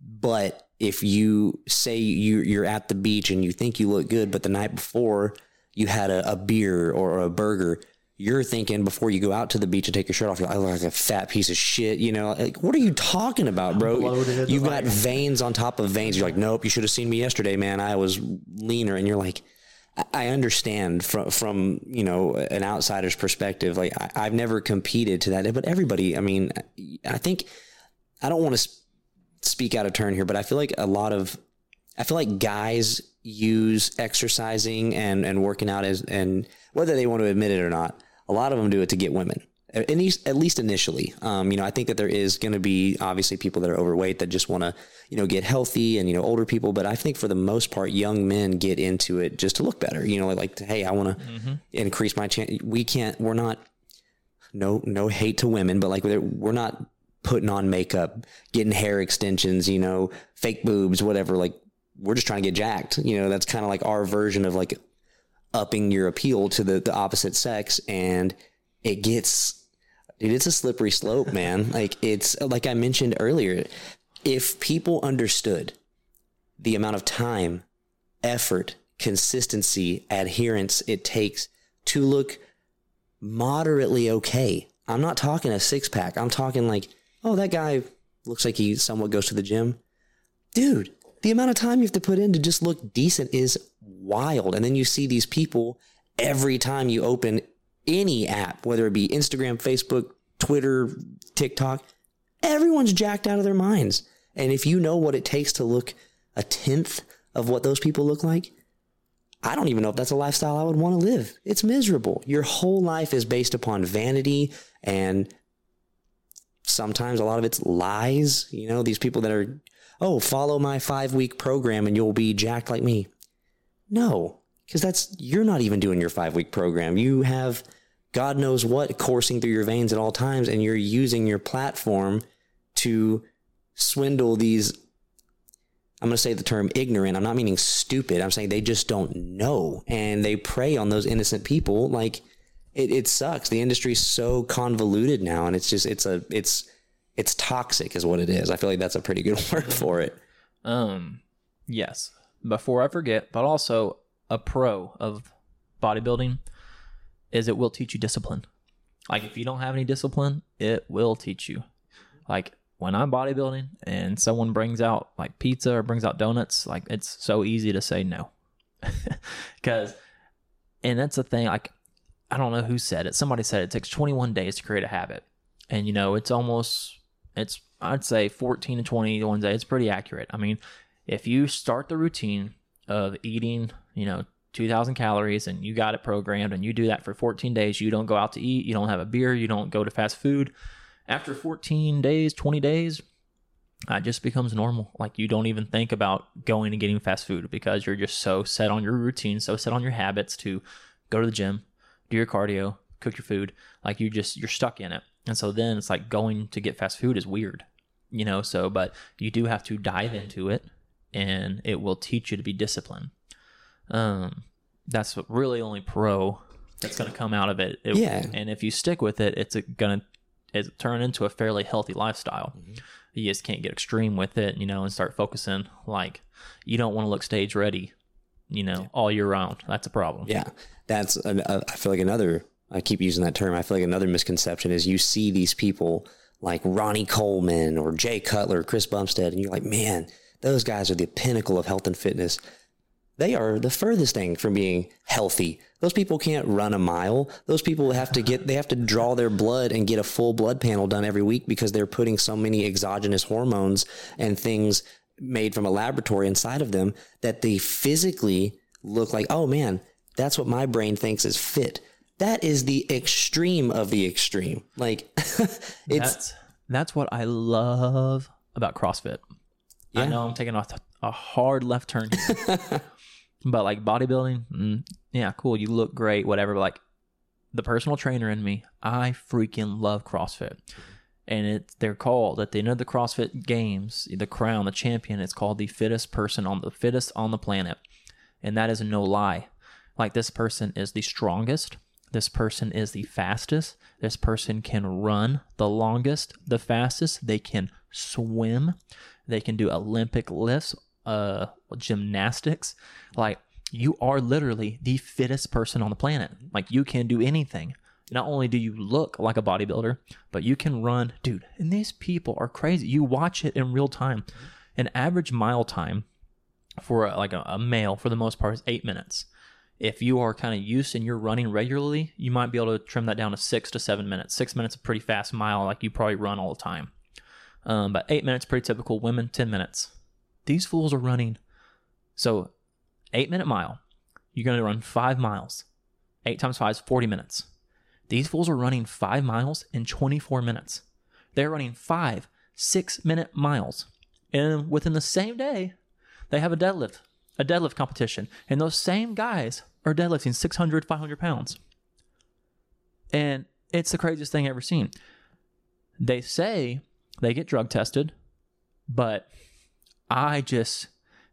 but if you say you you're at the beach and you think you look good, but the night before you had a, a beer or a burger, you're thinking before you go out to the beach and take your shirt off, you're like, I look like a fat piece of shit. You know, like what are you talking about, bro? You've got veins on top of veins. You're like, nope, you should have seen me yesterday, man. I was leaner, and you're like. I- I understand from from you know an outsider's perspective. Like I, I've never competed to that, but everybody. I mean, I think I don't want to speak out of turn here, but I feel like a lot of I feel like guys use exercising and and working out as and whether they want to admit it or not, a lot of them do it to get women. At least, at least initially, um, you know, I think that there is going to be obviously people that are overweight that just want to, you know, get healthy and you know older people. But I think for the most part, young men get into it just to look better. You know, like, like hey, I want to increase my chance. We can't. We're not no no hate to women, but like we're, we're not putting on makeup, getting hair extensions, you know, fake boobs, whatever. Like we're just trying to get jacked. You know, that's kind of like our version of like upping your appeal to the the opposite sex, and it gets. Dude, it's a slippery slope, man. like it's like I mentioned earlier. If people understood the amount of time, effort, consistency, adherence it takes to look moderately okay. I'm not talking a six pack. I'm talking like, oh, that guy looks like he somewhat goes to the gym. Dude, the amount of time you have to put in to just look decent is wild. And then you see these people every time you open any app, whether it be Instagram, Facebook, Twitter, TikTok, everyone's jacked out of their minds. And if you know what it takes to look a tenth of what those people look like, I don't even know if that's a lifestyle I would want to live. It's miserable. Your whole life is based upon vanity and sometimes a lot of it's lies. You know, these people that are, oh, follow my five week program and you'll be jacked like me. No, because that's, you're not even doing your five week program. You have God knows what coursing through your veins at all times, and you're using your platform to swindle these I'm going to say the term ignorant. I'm not meaning stupid. I'm saying they just don't know and they prey on those innocent people. Like it, it sucks. The industry's so convoluted now and it's just, it's a, it's, it's toxic is what it is. I feel like that's a pretty good word for it. Um, yes. Before I forget, but also a pro of bodybuilding is it will teach you discipline. Like if you don't have any discipline, it will teach you. Like when I'm bodybuilding and someone brings out like pizza or brings out donuts, like it's so easy to say no. Cause and that's the thing, like I don't know who said it. Somebody said it takes 21 days to create a habit. And you know, it's almost it's I'd say 14 to 21 days. It's pretty accurate. I mean, if you start the routine of eating, you know, 2000 calories and you got it programmed and you do that for 14 days, you don't go out to eat, you don't have a beer, you don't go to fast food. After 14 days, 20 days, it just becomes normal. Like you don't even think about going and getting fast food because you're just so set on your routine, so set on your habits to go to the gym, do your cardio, cook your food. Like you just you're stuck in it. And so then it's like going to get fast food is weird. You know, so but you do have to dive into it and it will teach you to be disciplined. Um that's really only pro that's going to come out of it. It- Yeah. And if you stick with it, it's going to it's turn into a fairly healthy lifestyle. You just can't get extreme with it, you know, and start focusing like you don't want to look stage ready, you know, all year round. That's a problem. Yeah. That's, an, uh, I feel like another, I keep using that term. I feel like another misconception is you see these people like Ronnie Coleman or Jay Cutler, Chris Bumstead, and you're like, man, those guys are the pinnacle of health and fitness. They are the furthest thing from being healthy. Those people can't run a mile. Those people have to get, they have to draw their blood and get a full blood panel done every week because they're putting so many exogenous hormones and things made from a laboratory inside of them that they physically look like, oh man, that's what my brain thinks is fit. That is the extreme of the extreme. Like it's that's that's what I love about CrossFit. I know I'm taking a, a hard left turn here. But like bodybuilding, mm, yeah, cool. You look great, whatever. But like the personal trainer in me, I freaking love CrossFit. And it they're called at the end of the CrossFit games, the crown, the champion, it's called the fittest person on the fittest on the planet. And that is no lie. Like this person is the strongest. This person is the fastest. This person can run the longest, the fastest. They can swim. They can do Olympic lifts, uh, gymnastics. Like you are literally the fittest person on the planet. Like you can do anything. Not only do you look like a bodybuilder, but you can run, dude. And these people are crazy. You watch it in real time. An average mile time for a, like a, a male, for the most part, is eight minutes. If you are kind of used and you're running regularly, you might be able to trim that down to six to seven minutes. Six minutes, a pretty fast mile, like you probably run all the time. Um, but eight minutes, pretty typical. Women, 10 minutes. These fools are running. So, eight minute mile, you're going to run five miles. Eight times five is 40 minutes. These fools are running five miles in 24 minutes. They're running five six minute miles. And within the same day, they have a deadlift, a deadlift competition. And those same guys are deadlifting 600, 500 pounds. And it's the craziest thing I've ever seen. They say they get drug tested, but I just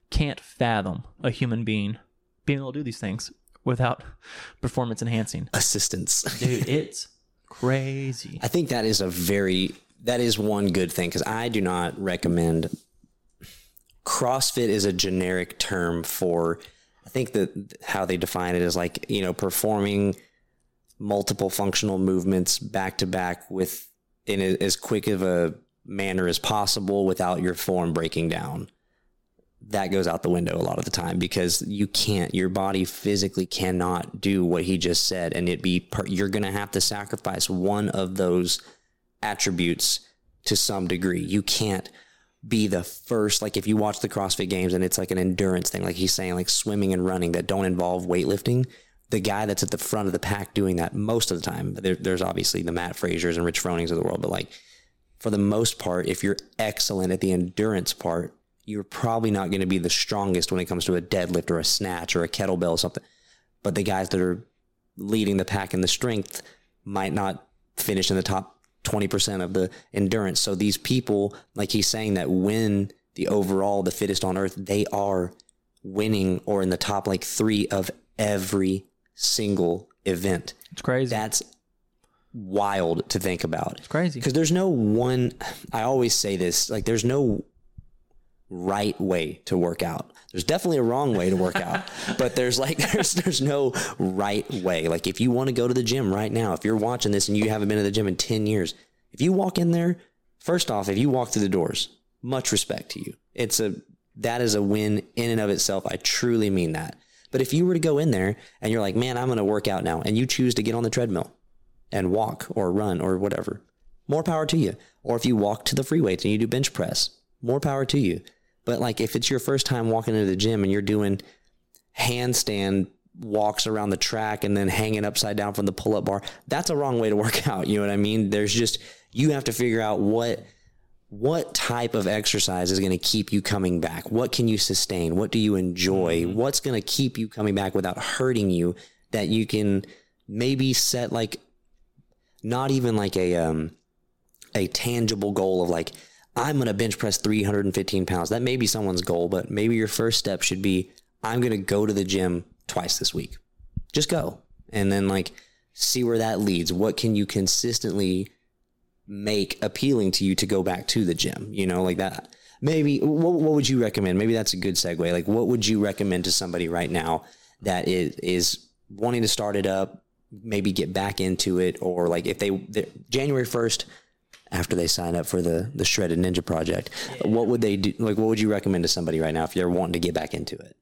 can't fathom a human being being able to do these things without performance enhancing. Assistance. Dude, it's crazy. I think that is a very that is one good thing because I do not recommend CrossFit is a generic term for I think that how they define it is like, you know, performing multiple functional movements back to back with in a, as quick of a manner as possible without your form breaking down. That goes out the window a lot of the time because you can't, your body physically cannot do what he just said. And it be, per, you're going to have to sacrifice one of those attributes to some degree. You can't be the first, like if you watch the CrossFit games and it's like an endurance thing, like he's saying, like swimming and running that don't involve weightlifting. The guy that's at the front of the pack doing that most of the time, there, there's obviously the Mat Frasers and Rich Fronings of the world, but like for the most part, if you're excellent at the endurance part, you're probably not going to be the strongest when it comes to a deadlift or a snatch or a kettlebell or something. But the guys that are leading the pack in the strength might not finish in the top 20% of the endurance. So these people, like he's saying, that win the overall, the fittest on earth, they are winning or in the top like three of every single event. It's crazy. That's wild to think about. It's crazy. Because there's no one, I always say this, like there's no right way to work out. There's definitely a wrong way to work out, but there's like, there's, there's no right way. Like if you want to go to the gym right now, if you're watching this and you haven't been to the gym in 10 years, if you walk in there, first off, if you walk through the doors, much respect to you. It's a, that is a win in and of itself. I truly mean that. But if you were to go in there and you're like, man, I'm going to work out now, and you choose to get on the treadmill and walk or run or whatever, more power to you. Or if you walk to the free weights and you do bench press, more power to you. But like if it's your first time walking into the gym and you're doing handstand walks around the track and then hanging upside down from the pull up bar, that's a wrong way to work out. You know what I mean? There's just, you have to figure out what what type of exercise is going to keep you coming back? What can you sustain? What do you enjoy? Mm-hmm. What's going to keep you coming back without hurting you that you can maybe set like not even like a um a tangible goal of like I'm going to bench press 315 pounds. That may be someone's goal, but maybe your first step should be I'm going to go to the gym twice this week. Just go. And then like see where that leads. What can you consistently make appealing to you to go back to the gym, you know, like that. Maybe what, what would you recommend? Maybe that's a good segue. Like, what would you recommend to somebody right now that is, is wanting to start it up, maybe get back into it, or like if they January first after they sign up for the the shredded ninja project, yeah. what would they do? Like, what would you recommend to somebody right now if they're wanting to get back into it?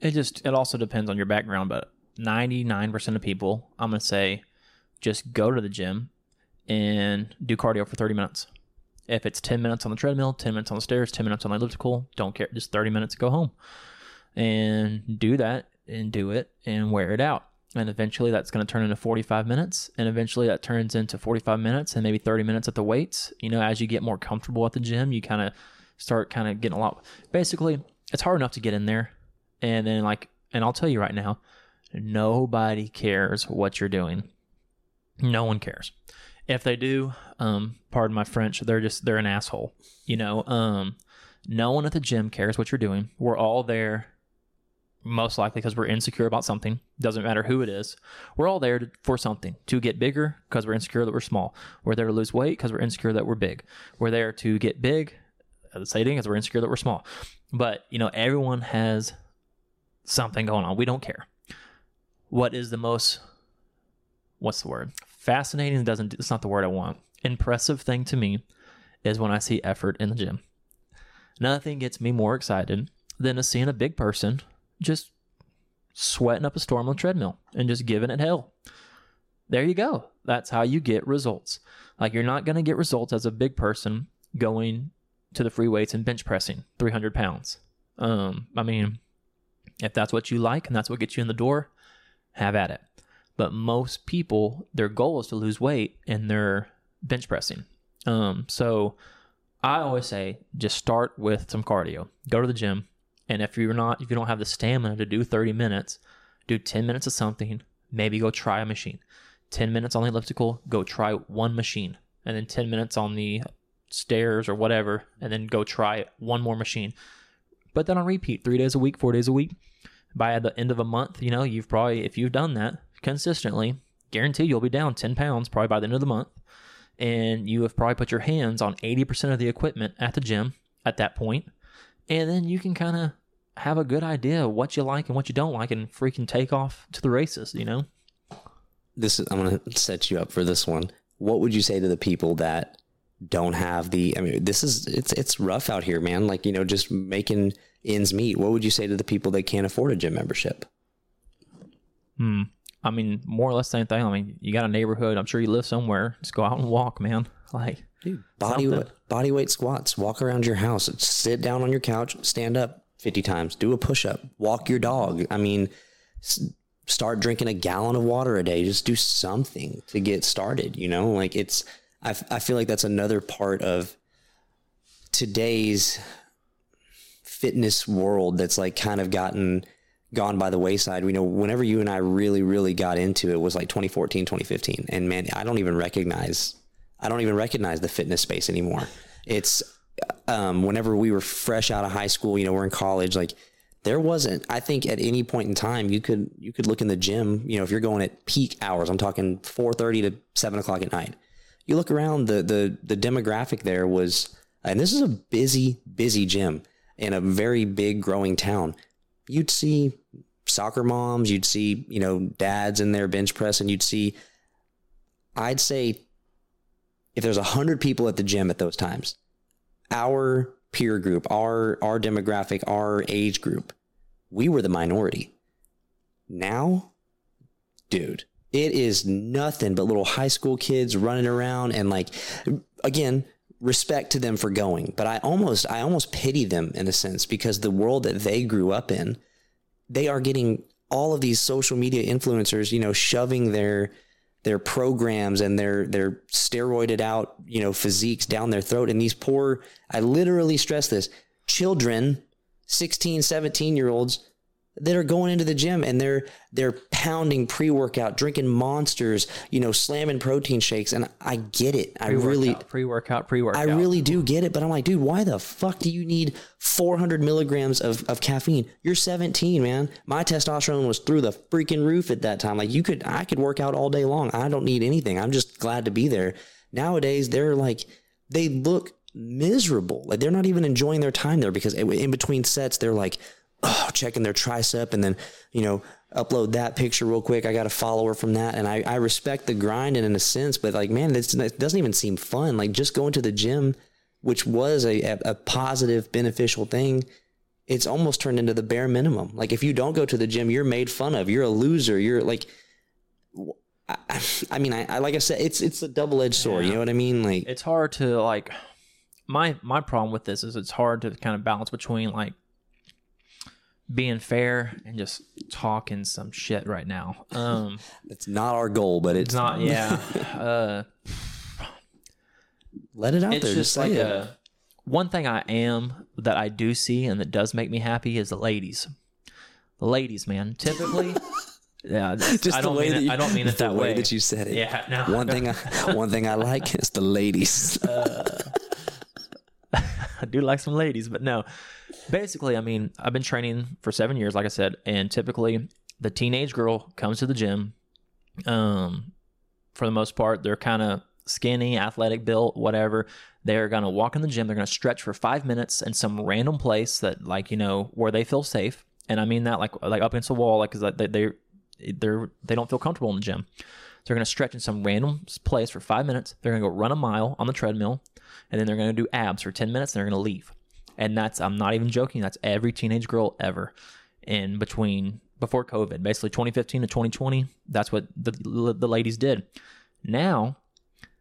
It just it also depends on your background, but ninety nine percent of people, I'm gonna say, just go to the gym and do cardio for 30 minutes. If it's 10 minutes on the treadmill, 10 minutes on the stairs, 10 minutes on the elliptical, don't care. Just 30 minutes, go home. And do that and do it and wear it out. And eventually that's going to turn into 45 minutes. And eventually that turns into 45 minutes and maybe 30 minutes at the weights. You know, as you get more comfortable at the gym, you kind of start kind of getting a lot. Basically, it's hard enough to get in there. And then, like, And I'll tell you right now, nobody cares what you're doing. No one cares. If they do, um, pardon my French, they're just they're an asshole. You know, um, no one at the gym cares what you're doing. We're all there most likely because we're insecure about something. Doesn't matter who it is. We're all there to, for something to get bigger because we're insecure that we're small. We're there to lose weight because we're insecure that we're big. We're there to get big. Uh, the same thing because we're insecure that we're small. But you know, everyone has something going on. We don't care. What is the most? What's the word? Fascinating doesn't. It's not the word I want. Impressive thing to me is when I see effort in the gym. Nothing gets me more excited than seeing a big person just sweating up a storm on a treadmill and just giving it hell. There you go. That's how you get results. Like you're not going to get results as a big person going to the free weights and bench pressing 300 pounds. Um, I mean, if that's what you like and that's what gets you in the door, have at it. But most people, their goal is to lose weight and they're bench pressing. Um, so I always say just start with some cardio. Go to the gym, and if you're not, if you don't have the stamina to do 30 minutes, do 10 minutes of something, maybe go try a machine. 10 minutes on the elliptical, go try one machine. And then 10 minutes on the stairs or whatever, and then go try one more machine. But then on repeat, three days a week, four days a week. By the end of a month, you know, you've probably, if you've done that consistently, guarantee you'll be down 10 pounds probably by the end of the month. And you have probably put your hands on 80% of the equipment at the gym at that point. And then you can kind of have a good idea of what you like and what you don't like and freaking take off to the races, you know? This is, I'm going to set you up for this one. What would you say to the people that don't have the, I mean, this is, it's, it's rough out here, man. Like, you know, just making ends meet. What would you say to the people that can't afford a gym membership? Hmm. I mean, more or less same thing. I mean, you got a neighborhood. I'm sure you live somewhere. Just go out and walk, man. Like, Dude, body weight, body weight squats. Walk around your house. Sit down on your couch. Stand up 50 times. Do a push up. Walk your dog. I mean, start drinking a gallon of water a day. Just do something to get started. You know, like it's. I I feel like that's another part of today's fitness world that's like kind of gotten gone by the wayside. We know whenever you and I really, really got into it was like 2014, 2015. And man, I don't even recognize, I don't even recognize the fitness space anymore. It's, um, whenever we were fresh out of high school, you know, we're in college, like there wasn't, I think at any point in time, you could, you could look in the gym, you know, if you're going at peak hours, I'm talking 430 to seven o'clock at night, you look around the, the, the demographic there was, and this is a busy, busy gym in a very big growing town. You'd see soccer moms, you'd see, you know, dads in their bench press, and you'd see, I'd say, if there's a hundred people at the gym at those times, our peer group, our our demographic, our age group, we were the minority. Now, dude, it is nothing but little high school kids running around and like again, respect to them for going, but I almost I almost pity them in a sense because the world that they grew up in, they are getting all of these social media influencers, you know, shoving their their programs and their their steroided out, you know, physiques down their throat. And these poor I literally stress this, children, 16, 17 year olds that are going into the gym and they're they're pounding pre-workout, drinking monsters, you know, slamming protein shakes. And I get it. I really pre-workout, pre-workout. I really do get it. But I'm like, dude, why the fuck do you need 400 milligrams of, of caffeine? You're 17, man. My testosterone was through the freaking roof at that time. Like you could, I could work out all day long. I don't need anything. I'm just glad to be there. Nowadays, they're like, they look miserable. Like they're not even enjoying their time there because in between sets, they're like, oh, checking their tricep and then, you know, upload that picture real quick. I got a follower from that. And I, I respect the grind and in a sense, but like, man, it doesn't even seem fun. Like just going to the gym, which was a, a positive, beneficial thing. It's almost turned into the bare minimum. Like if you don't go to the gym, you're made fun of. You're a loser. You're like, I, I mean, I, I, like I said, it's it's a double edged sword. Yeah. You know what I mean? Like it's hard to like. My my problem with this is it's hard to kind of balance between like being fair and just talking some shit right now. Um, it's not our goal, but it's not. Yeah. uh, Let it out it's there. Just, just like a, one thing I am that I do see and that does make me happy is the ladies. the ladies, man. Typically, yeah, Just I don't way mean that it, I don't mean it the that way way. that you said it. Yeah, no. One thing, I, one thing I like is the ladies. I do like some ladies, but no. Basically, I mean, I've been training for seven years, like I said, and typically the teenage girl comes to the gym. Um, for the most part, they're kind of skinny, athletic built, whatever. They're gonna walk in the gym. They're gonna stretch for five minutes in some random place that, like, you know, where they feel safe. And I mean that, like, like up against the wall, like, cause they they they're they don't feel comfortable in the gym. So they're gonna stretch in some random place for five minutes. They're gonna go run a mile on the treadmill, and then they're gonna do abs for ten minutes. and They're gonna leave. And that's I'm not even joking. That's every teenage girl ever. In between before COVID, basically 2015 to 2020, that's what the the ladies did. Now,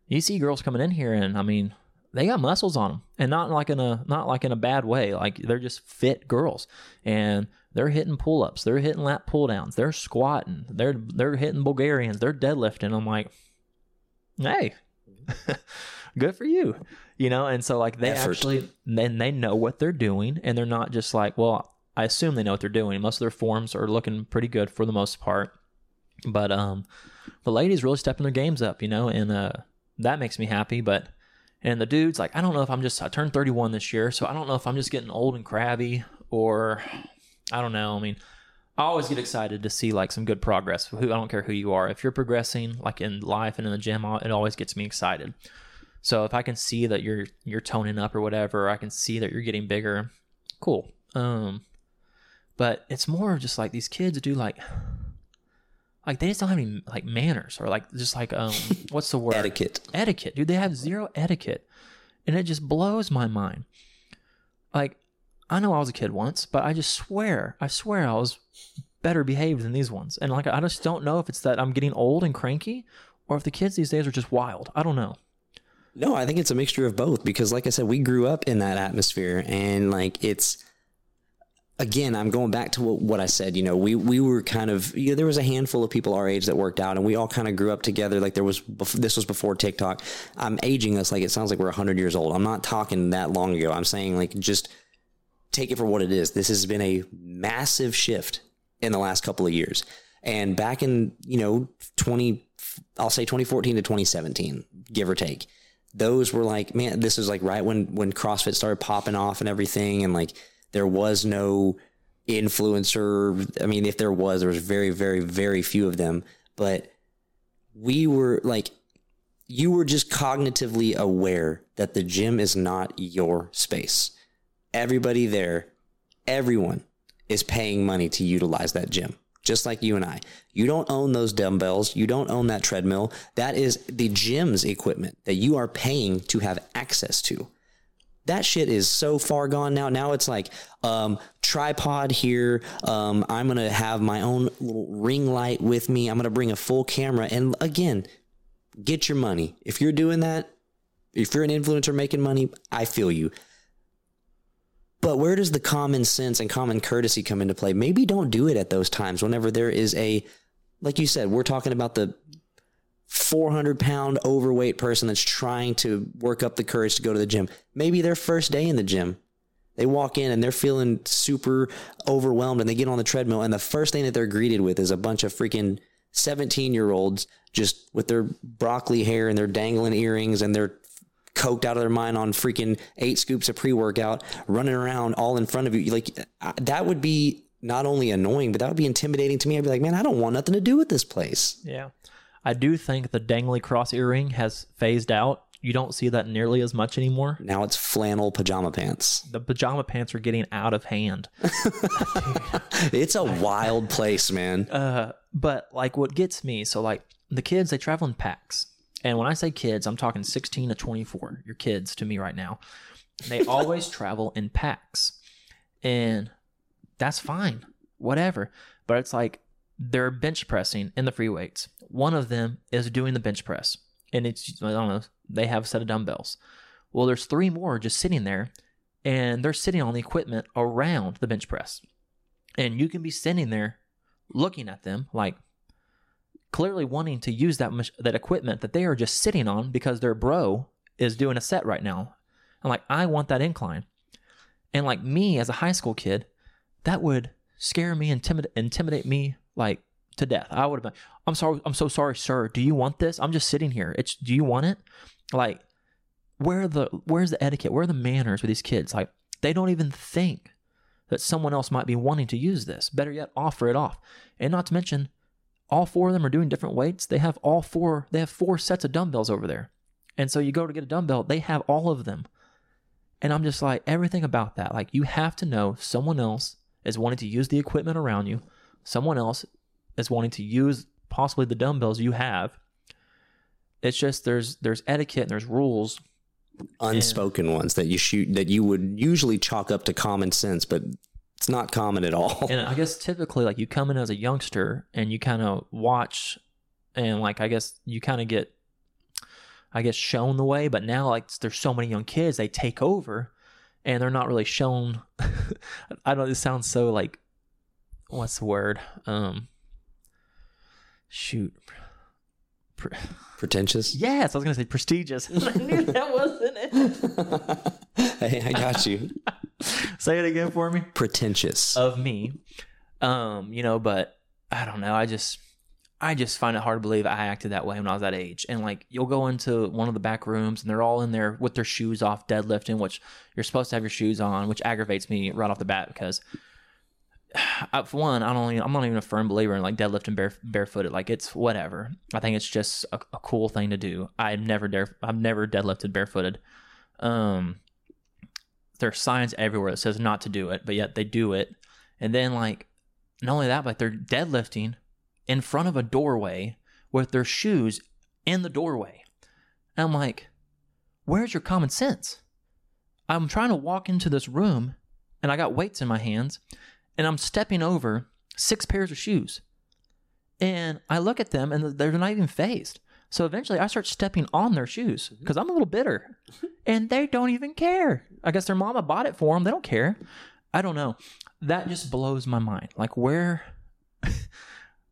you see girls coming in here, and I mean, they got muscles on them, and not like in a not like in a bad way. Like they're just fit girls, and they're hitting pull ups, they're hitting lat pull downs, they're squatting, they're they're hitting Bulgarians, they're deadlifting. I'm like, hey, good for you, you know. And so like they Effort. actually then they know what they're doing, and they're not just like, well, I assume they know what they're doing. Most of their forms are looking pretty good for the most part, but um, the ladies really stepping their games up, you know, and uh, that makes me happy. But and the dudes, like, I don't know if I'm just I turned 31 this year, so I don't know if I'm just getting old and crabby or I don't know. I mean, I always get excited to see like some good progress. Who I don't care who you are, if you're progressing like in life and in the gym, it always gets me excited. So if I can see that you're you're toning up or whatever, I can see that you're getting bigger, cool. Um, but it's more of just like these kids do like like they just don't have any like manners or like just like um what's the word? Etiquette. etiquette dude. They have zero etiquette. And it just blows my mind. Like i know i was a kid once but i just swear i swear i was better behaved than these ones. And like i just don't know if it's that i'm getting old and cranky or if the kids these days are just wild. I don't know No, I think it's a mixture of both because, like I said, we grew up in that atmosphere, and like it's again, I'm going back to what, what I said. You know, we we were kind of you know, there was a handful of people our age that worked out, and we all kind of grew up together. Like there was this was before TikTok. I'm aging us like it sounds like we're 100 years old. I'm not talking that long ago. I'm saying like just take it for what it is. This has been a massive shift in the last couple of years. And back in, you know, 20, I'll say 2014 to 2017, give or take, those were like, man, this was like right when, when CrossFit started popping off and everything. And like, there was no influencer. I mean, if there was, there was very, very, very few of them, but we were like, you were just cognitively aware that the gym is not your space. Everybody there, everyone is paying money to utilize that gym, just like you and I. You don't own those dumbbells. You don't own that treadmill. That is the gym's equipment that you are paying to have access to. That shit is so far gone now. Now it's like um, tripod here. Um, I'm gonna have my own little ring light with me. I'm gonna bring a full camera. And again, get your money. If you're doing that, if you're an influencer making money, I feel you. But where does the common sense and common courtesy come into play? Maybe don't do it at those times whenever there is a, like you said, we're talking about the 400 pound overweight person that's trying to work up the courage to go to the gym. Maybe their first day in the gym, they walk in and they're feeling super overwhelmed and they get on the treadmill. And the first thing that they're greeted with is a bunch of freaking 17 year olds just with their broccoli hair and their dangling earrings and they're coked out of their mind on freaking eight scoops of pre workout, running around all in front of you. Like I- that would be not only annoying, but that would be intimidating to me. I'd be like, man, I don't want nothing to do with this place. Yeah. I do think the dangly cross earring has phased out. You don't see that nearly as much anymore. Now it's flannel pajama pants. The pajama pants are getting out of hand. It's a wild place, man. Uh, but like what gets me, so like the kids, they travel in packs. And when I say kids, I'm talking 16 to 24. You're kids to me right now. They always travel in packs. And that's fine, whatever. But it's like they're bench pressing in the free weights. One of them is doing the bench press. And it's, I don't know, they have a set of dumbbells. Well, there's three more just sitting there, and they're sitting on the equipment around the bench press. And you can be sitting there looking at them like clearly wanting to use that mach- that equipment that they are just sitting on because their bro is doing a set right now. I'm like I want that incline. And like me as a high school kid, that would scare me, intimidate, intimidate me like to death. I would have been. I'm sorry. I'm so sorry, sir. Do you want this? I'm just sitting here. It's. Do you want it? Like, where the where's the etiquette? Where are the manners with these kids? Like, they don't even think that someone else might be wanting to use this. Better yet, offer it off. And not to mention, all four of them are doing different weights. They have all four. They have four sets of dumbbells over there. And so you go to get a dumbbell, they have all of them. And I'm just like, everything about that. Like, you have to know someone else is wanting to use the equipment around you, someone else is wanting to use possibly the dumbbells you have. It's just there's there's etiquette and there's rules. Unspoken ones that you shoot that you would usually chalk up to common sense, but it's not common at all. And I guess typically like you come in as a youngster and you kind of watch and like I guess you kind of get I guess shown the way, but now like there's so many young kids they take over and they're not really shown I don't it sounds so like what's the word? Um shoot. Pre- Pretentious. yes, I was gonna say prestigious. I knew that wasn't it. hey, I got you. Say it again for me. Pretentious. of me. Um, you know, but I don't know. I just I just find it hard to believe I acted that way when I was that age. And like you'll go into one of the back rooms and they're all in there with their shoes off deadlifting, which you're supposed to have your shoes on, which aggravates me right off the bat because I, for one, I don't I'm not even a firm believer in like deadlifting bare, barefooted. Like it's whatever. I think it's just a, a cool thing to do. I've never dare I've never deadlifted barefooted. Um there's signs everywhere that says not to do it, but yet they do it. And then like not only that, but they're deadlifting in front of a doorway with their shoes in the doorway. And I'm like, where's your common sense? I'm trying to walk into this room and I got weights in my hands and I'm stepping over six pairs of shoes. And I look at them and they're not even phased. So eventually I start stepping on their shoes because I'm a little bitter and they don't even care. I guess their mama bought it for them. They don't care. I don't know. That just blows my mind. Like where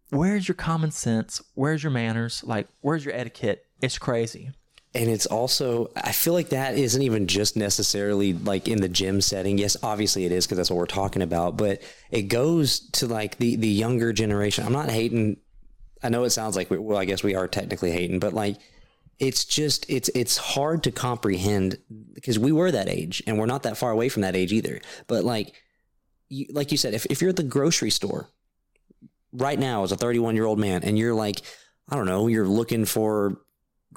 where's your common sense? Where's your manners? Like where's your etiquette? It's crazy. And it's also, I feel like that isn't even just necessarily like in the gym setting. Yes, obviously it is because that's what we're talking about, but it goes to like the, the younger generation. I'm not hating. I know it sounds like, we, well, I guess we are technically hating, but like, it's just, it's, it's hard to comprehend because we were that age and we're not that far away from that age either. But like, you, like you said, if, if you're at the grocery store right now as a 31 year old man and you're like, I don't know, you're looking for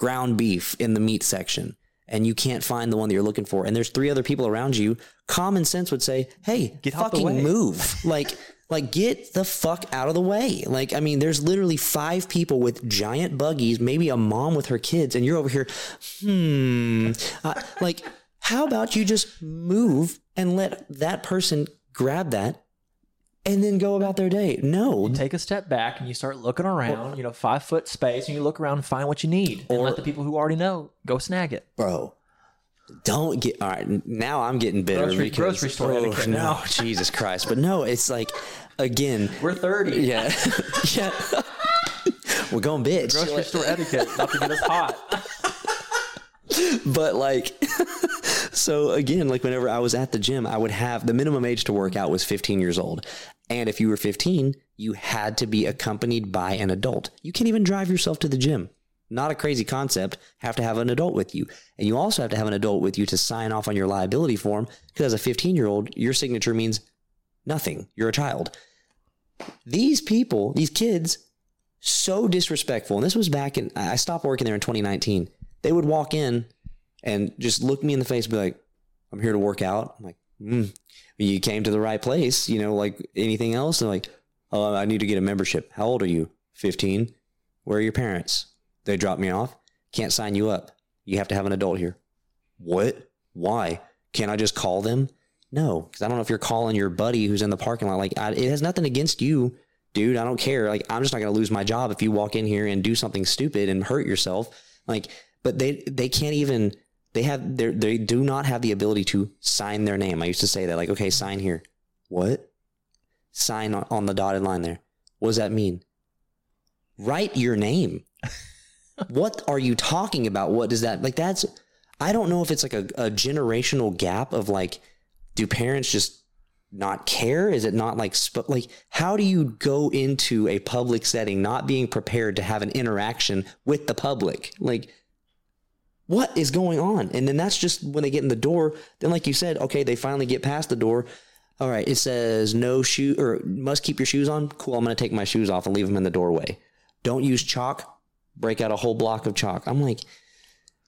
ground beef in the meat section and you can't find the one that you're looking for. And there's three other people around you. Common sense would say hey Get out the fucking way." move. Like like get the fuck out of the way. Like i mean there's literally five people with giant buggies maybe a mom with her kids and you're over here hmm uh, like how about you just move and let that person grab that and then go about their day no Take a step back and you start looking around, you know, five foot space, and you look around and find what you need. and let the people who already know go snag it. bro. Don't get all right. Now I'm getting bitter. Grocery- because, grocery store oh, etiquette no. Jesus Christ! But no, it's like again, We're 30. yeah, yeah. We're going bitch. Grocery store etiquette, not to get us hot. but like so again like whenever i was at the gym i would have the minimum age to work out was 15 years old. And if you were 15 you had to be accompanied by an adult. You can't even drive yourself to the gym. Not a crazy concept. Have to have an adult with you. And you also have to have an adult with you to sign off on your liability form because as a 15 year old your signature means nothing. You're a child. These people these kids so disrespectful. And this was back in, I stopped working there in 2019. They would walk in and just look me in the face and be like, I'm here to work out. I'm like, mm, you came to the right place. You know, like anything else. And like, oh, I need to get a membership. How old are you? 15. Where are your parents? They dropped me off. Can't sign you up. You have to have an adult here. What? Why? Can't I just call them? No, because I don't know if you're calling your buddy who's in the parking lot. Like, I, it has nothing against you dude, I don't care. Like, I'm just not going to lose my job if you walk in here and do something stupid and hurt yourself. Like, but they, they can't even, they have, they they do not have the ability to sign their name. I used to say that, like, okay, sign here. What? Sign on, on the dotted line there. What does that mean? Write your name. what are you talking about? What does that, like, that's, I don't know if it's like a, a generational gap of like, do parents just not care? Is it not like sp- like how do you go into a public setting not being prepared to have an interaction with the public? Like what is going on? And then that's just when they get in the door. Then, like you said, okay, they finally get past the door. All right, it says no shoe or must keep your shoes on. Cool, I'm gonna take my shoes off and leave them in the doorway. Don't use chalk. Break out a whole block of chalk. I'm like,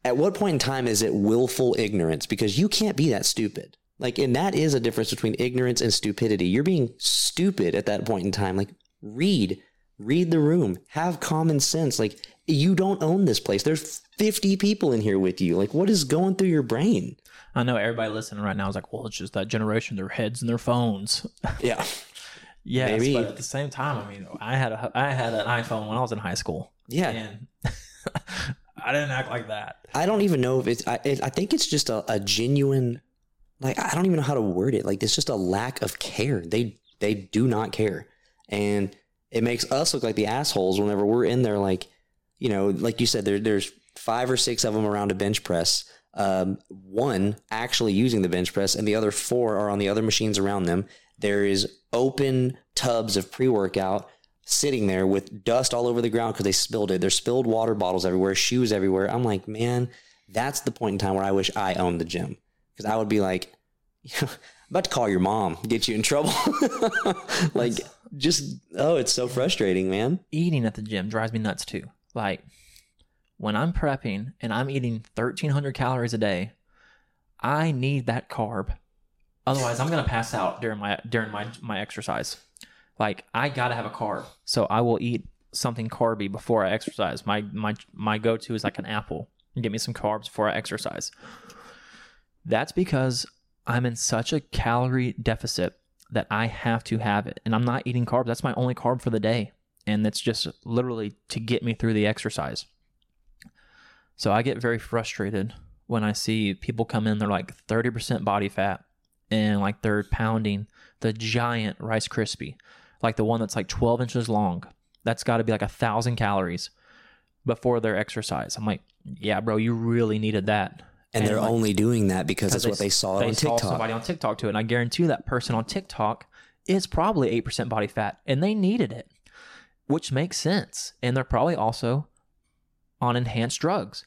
at what point in time is it willful ignorance? Because you can't be that stupid. Like, and that is a difference between ignorance and stupidity. You're being stupid at that point in time. Like, read, read the room, have common sense. Like, you don't own this place. There's 50 people in here with you. Like, what is going through your brain? I know everybody listening right now is like, well, it's just that generation, their heads and their phones. Yeah. yes, Maybe. but at the same time, I mean, I had a I had an iPhone when I was in high school, Yeah. and I didn't act like that. I don't even know if it's, I, it, I think it's just a, a genuine, like, I don't even know how to word it. Like, it's just a lack of care. They, they do not care. And it makes us look like the assholes whenever we're in there, like, you know, like you said, there, there's five or six of them around a bench press. Um, one actually using the bench press, and the other four are on the other machines around them. There is open tubs of pre workout sitting there with dust all over the ground because they spilled it. There's spilled water bottles everywhere, shoes everywhere. I'm like, man, that's the point in time where I wish I owned the gym because I would be like, about to call your mom, get you in trouble. like, just oh, it's so frustrating, man. Eating at the gym drives me nuts too. Like when I'm prepping and I'm eating 1,300 calories a day, I need that carb. Otherwise, I'm gonna pass out during my during my my exercise. Like I gotta have a carb, so I will eat something carby before I exercise. My my my go to is like an apple. Get me some carbs before I exercise. That's because I'm in such a calorie deficit that I have to have it, and I'm not eating carbs. That's my only carb for the day, and it's just literally to get me through the exercise. So I get very frustrated when I see people come in, they're like 30% body fat and like they're pounding the giant Rice Krispie, like the one that's like 12 inches long. That's got to be like a thousand calories before their exercise. I'm like, yeah, bro, you really needed that. And, they're like, only doing that because that's what they saw they on saw TikTok. somebody on TikTok to it. And I guarantee you that person on TikTok is probably 8% body fat and they needed it, which makes sense. And they're probably also on enhanced drugs,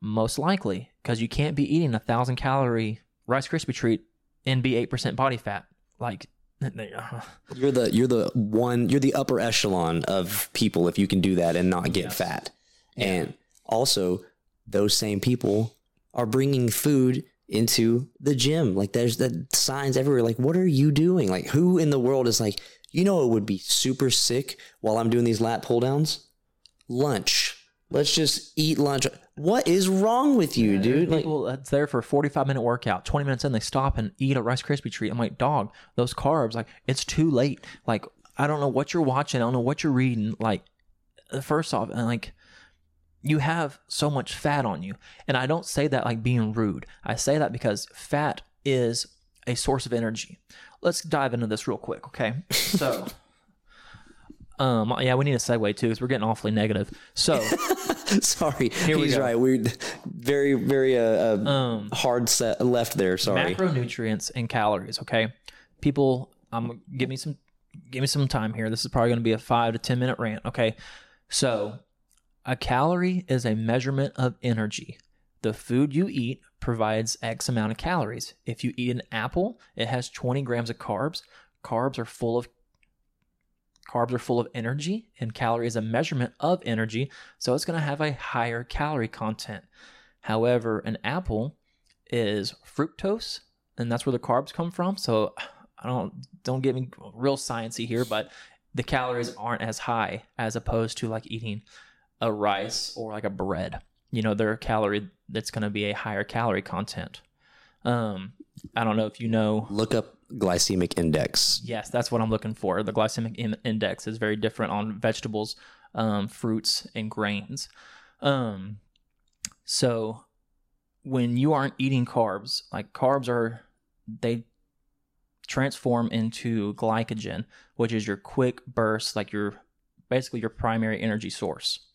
most likely, because you can't be eating a thousand calorie Rice Krispie treat and be 8% body fat. Like, uh, You're the you're the one you're the upper echelon of people if you can do that and not get Yes. fat. And also those same people are bringing food into the gym. Like there's the signs everywhere. Like what are you doing? Like who in the world is like you know it would be super sick while I'm doing these lat pull downs? Lunch. Let's just eat lunch. What is wrong with you, dude? Like people that's there for a 45 minute workout 20 minutes in they stop and eat a rice krispie treat i'm like dog those carbs like it's too late like i don't know what you're watching i don't know what you're reading like first off and like you have so much fat on you. And i don't say that like being rude. I say that because fat is a source of energy. Let's dive into this real quick okay? So um yeah we need a segue too because we're getting awfully negative. So sorry. we He's right. We're very, very uh, uh, um hard set left there. Sorry. macronutrients and calories okay? People um give me some give me some time here. This is probably going to be a five to ten minute rant okay? So a calorie is a measurement of energy. The food you eat provides x amount of calories. If you eat an apple it has 20 grams of carbs. Carbs are full of carbs are full of energy and calorie is a measurement of energy so it's going to have a higher calorie content. However an apple is fructose, and that's where the carbs come from. So I don't don't get me real sciencey here, but the calories aren't as high as opposed to like eating a rice or like a bread. You know, they're a calorie that's going to be a higher calorie content. Um, I don't know if you know. Look up glycemic index. Yes, that's what I'm looking for. The glycemic in- index is very different on vegetables, um, fruits, and grains. Um, so when you aren't eating carbs, like carbs are, they transform into glycogen, which is your quick burst, like your basically your primary energy source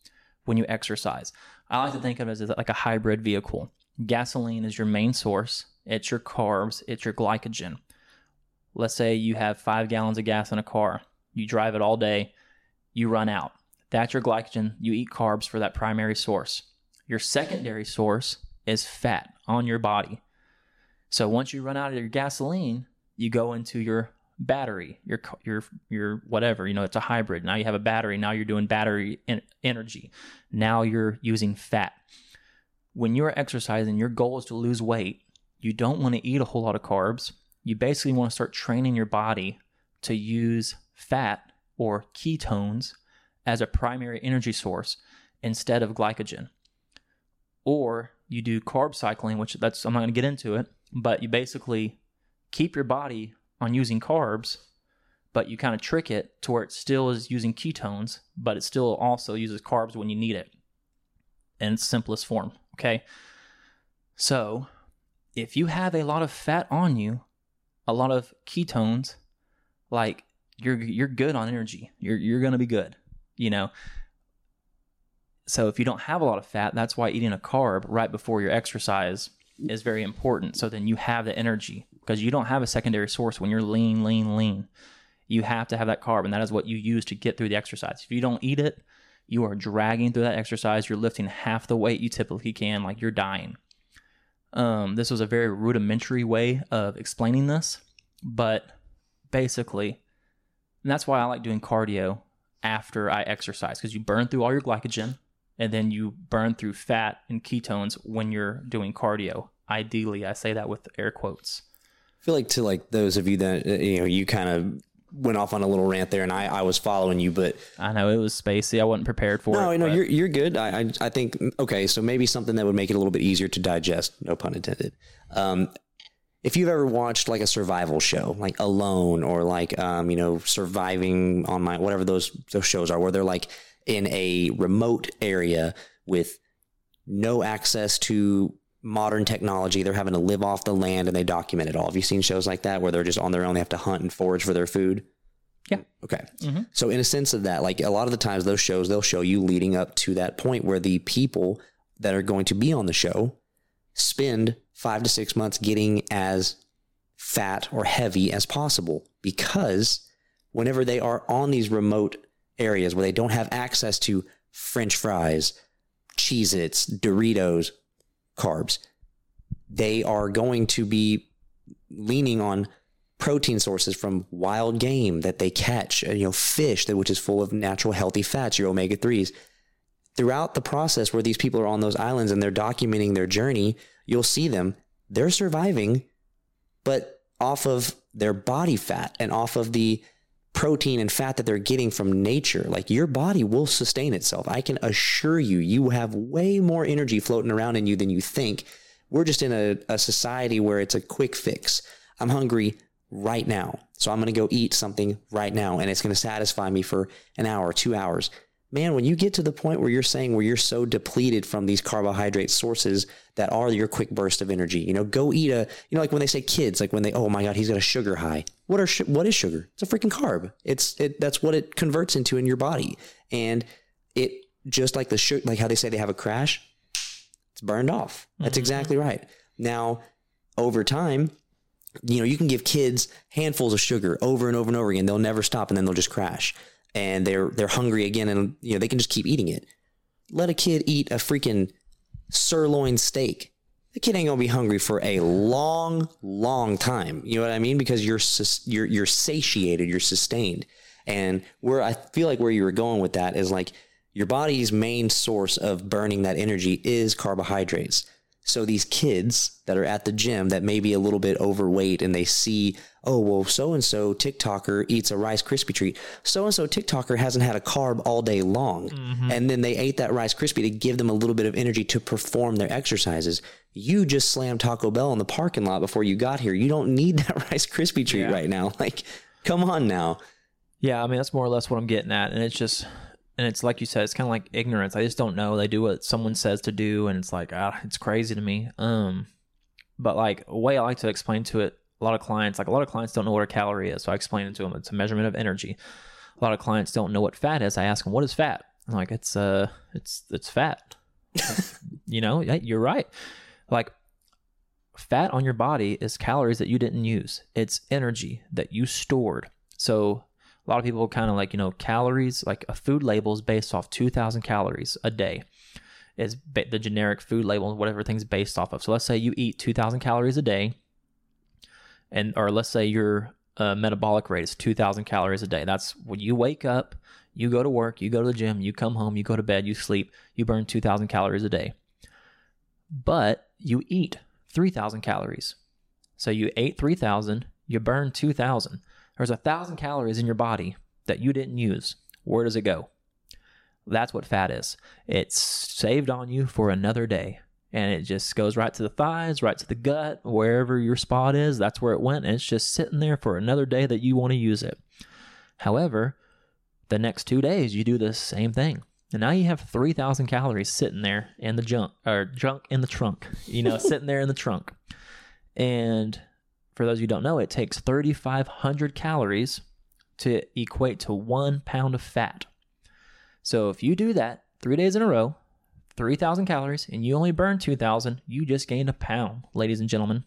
when you exercise. I like to think of it as like a hybrid vehicle. Gasoline is your main source, it's your carbs, it's your glycogen. let's say you have five gallons of gas in a car, you drive it all day, you run out. That's your glycogen. You eat carbs for that primary source. Your secondary source is fat on your body. So once you run out of your gasoline, you go into your battery, your your your whatever. You know, it's a hybrid. Now you have a battery. Now you're doing battery en- energy. Now you're using fat. When you're exercising, your goal is to lose weight. You don't want to eat a whole lot of carbs. You basically want to start training your body to use fat or ketones as a primary energy source instead of glycogen. Or you do carb cycling, which that's I'm not going to get into it, but you basically keep your body on using carbs, but you kind of trick it to where it still is using ketones, but it still also uses carbs when you need it in its simplest form. Okay. So if you have a lot of fat on you, a lot of ketones, like you're you're good on energy. You're you're gonna be good. You know. So if you don't have a lot of fat, that's why eating a carb right before your exercise is very important. So then you have the energy because you don't have a secondary source when you're lean, lean, lean. You have to have that carb, and that is what you use to get through the exercise. If you don't eat it, you are dragging through that exercise. You're lifting half the weight you typically can, like you're dying. Um, this was a very rudimentary way of explaining this, but basically, and that's why I like doing cardio after I exercise because you burn through all your glycogen and then you burn through fat and ketones when you're doing cardio. Ideally, I say that with air quotes. Feel like to like those of you that uh, you know you kind of went off on a little rant there, and I, I was following you, but I know it was spacey. I wasn't prepared for no, it. no, but- you're you're good. I, I I think okay, so maybe something that would make it a little bit easier to digest. No pun intended. Um, if you've ever watched like a survival show, like Alone, or like um, you know, surviving on my whatever those those shows are, where they're like in a remote area with no access to modern technology. They're having to live off the land and they document it all. Have you seen shows like that where they're just on their own? They have to hunt and forage for their food. Yeah. Okay. Mm-hmm. So in a sense of that, like a lot of the times those shows, they'll show you leading up to that point where the people that are going to be on the show spend five to six months getting as fat or heavy as possible because whenever they are on these remote areas where they don't have access to french fries, Cheez Its, Doritos, carbs, they are going to be leaning on protein sources from wild game that they catch, you know, fish that which is full of natural healthy fats, your omega 3s. Throughout the process where these people are on those islands and they're documenting their journey, you'll see them, they're surviving, but off of their body fat and off of the protein and fat that they're getting from nature. Like your body will sustain itself. I can assure you, you have way more energy floating around in you than you think. We're just in a, a society where it's a quick fix. I'm hungry right now. So I'm going to go eat something right now and it's going to satisfy me for an hour, two hours. Man, when you get to the point where you're saying where you're so depleted from these carbohydrate sources that are your quick burst of energy, you know, go eat a, you know, like when they say kids, like when they, oh my God, he's got a sugar high. What are, what is sugar? It's a freaking carb. It's, it, that's what it converts into in your body. And it, just like the sugar, like how they say they have a crash, it's burned off. That's mm-hmm. exactly right. Now, over time, you know, you can give kids handfuls of sugar over and over and over again. They'll never stop and then they'll just crash. And they're they're hungry again and you know, they can just keep eating it. Let a kid eat a freaking sirloin steak. The kid ain't gonna be hungry for a long, long time. You know what I mean? Because you're you're you're satiated, you're sustained. And where I feel like where you were going with that is like your body's main source of burning that energy is carbohydrates. So these kids that are at the gym that may be a little bit overweight and they see, oh, well, so and so TikToker eats a Rice Krispie treat. So and so TikToker hasn't had a carb all day long. And then they ate that Rice Krispie to give them a little bit of energy to perform their exercises. You just slammed Taco Bell in the parking lot before you got here. You don't need that Rice Krispie treat right now. Like, come on now. Yeah, I mean that's more or less what I'm getting at, and it's just, and it's like you said, it's kind of like ignorance. I just don't know. They do what someone says to do, and it's like, ah, it's crazy to me. Um, but like a way I like to explain to it, a lot of clients, like a lot of clients don't know what a calorie is, so I explain it to them. It's a measurement of energy. A lot of clients don't know what fat is. I ask them, what is fat? I'm like, it's uh, it's it's fat. you know, yeah, you're right. Like fat on your body is calories that you didn't use. It's energy that you stored. So a lot of people kind of like, you know, calories, like a food label is based off 2000 calories a day is the generic food label, and whatever thing's based off of. So let's say you eat 2000 calories a day and, or let's say your uh, metabolic rate is 2000 calories a day. That's when you wake up, you go to work, you go to the gym, you come home, you go to bed, you sleep, you burn 2000 calories a day. But you eat 3000 calories. So you ate 3000, you burn 2000. There's a thousand calories in your body that you didn't use. Where does it go? That's what fat is. It's saved on you for another day. And it just goes right to the thighs, right to the gut, wherever your spot is. That's where it went. And it's just sitting there for another day that you want to use it. However, the next two days, you do the same thing. And now you have 3,000 calories sitting there in the junk, or junk in the trunk, you know, sitting there in the trunk. And for those of you who don't know, it takes 3,500 calories to equate to one pound of fat. So if you do that three days in a row, 3,000 calories, and you only burn 2,000, you just gained a pound, ladies and gentlemen.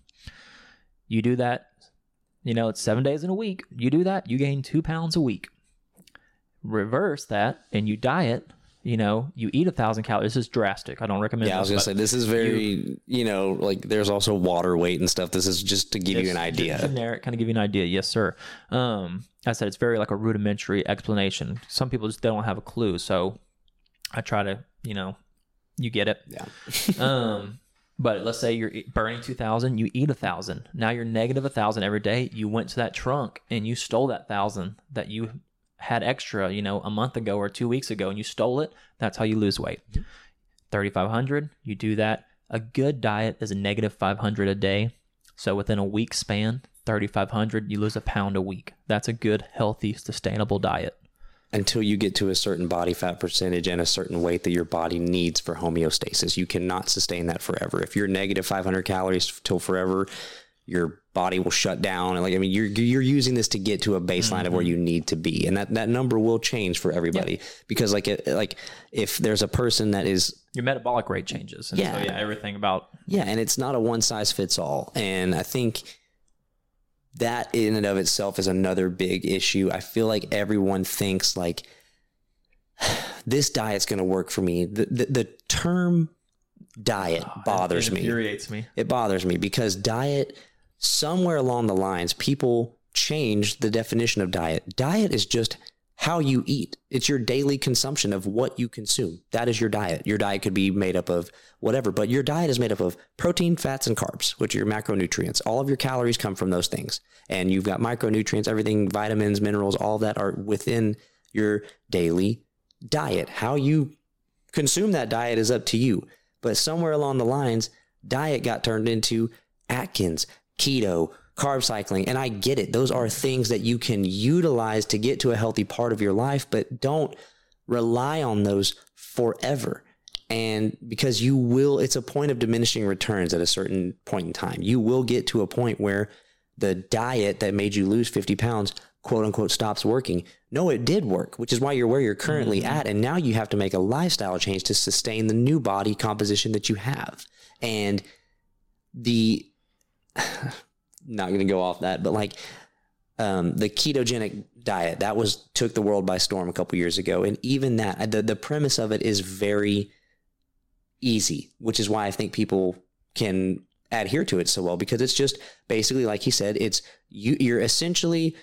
You do that, you know, it's seven days in a week. You do that, you gain two pounds a week. Reverse that, and you diet, you know, you eat a thousand calories. This is drastic. I don't recommend. Yeah, I was this, gonna say this is very, you, know, like there's also water weight and stuff. This is just to give you an idea. Generic, kind of give you an idea. Yes, sir. Um, I said it's very like a rudimentary explanation. Some people just don't have a clue. So I try to, you know, you get it. Yeah. um, but let's say you're burning 2000, you eat a thousand. Now you're negative a thousand every day. You went to that trunk and you stole that thousand that you had extra, you know, a month ago or two weeks ago and you stole it. That's how you lose weight. 3,500, you do that. A good diet is a negative 500 a day. So within a week span, 3,500, you lose a pound a week. That's a good, healthy, sustainable diet. Until you get to a certain body fat percentage and a certain weight that your body needs for homeostasis, you cannot sustain that forever. If you're negative 500 calories till forever, your body will shut down. And like, I mean, you're you're using this to get to a baseline of where mm-hmm. you need to be, and that that number will change for everybody because like it, like if there's a person that is Your metabolic rate changes. Yeah. So, yeah, everything about Yeah, and it's not a one size fits all. And I think that in and of itself is another big issue. I feel like everyone thinks like this diet's going to work for me. The, the the term diet oh, bothers it me. infuriates me. It bothers me because diet somewhere along the lines people changed the definition of diet. Diet is just how you eat. It's your daily consumption of what you consume. That is your diet. Your diet could be made up of whatever, but your diet is made up of protein, fats, and carbs, which are your macronutrients. All of your calories come from those things. And you've got micronutrients, everything, vitamins, minerals, all that are within your daily diet. How you consume that diet is up to you. But somewhere along the lines, diet got turned into Atkins, keto, carb cycling. And I get it. Those are things that you can utilize to get to a healthy part of your life, but don't rely on those forever. And because you will, it's a point of diminishing returns at a certain point in time. You will get to a point where the diet that made you lose 50 pounds, quote unquote, stops working. No, it did work, which is why you're where you're currently mm-hmm. at. And now you have to make a lifestyle change to sustain the new body composition that you have. And the, not going to go off that, but like um, the ketogenic diet that was took the world by storm a couple years ago, and even that the the premise of it is very easy, which is why I think people can adhere to it so well because it's just basically like he said, it's you you're essentially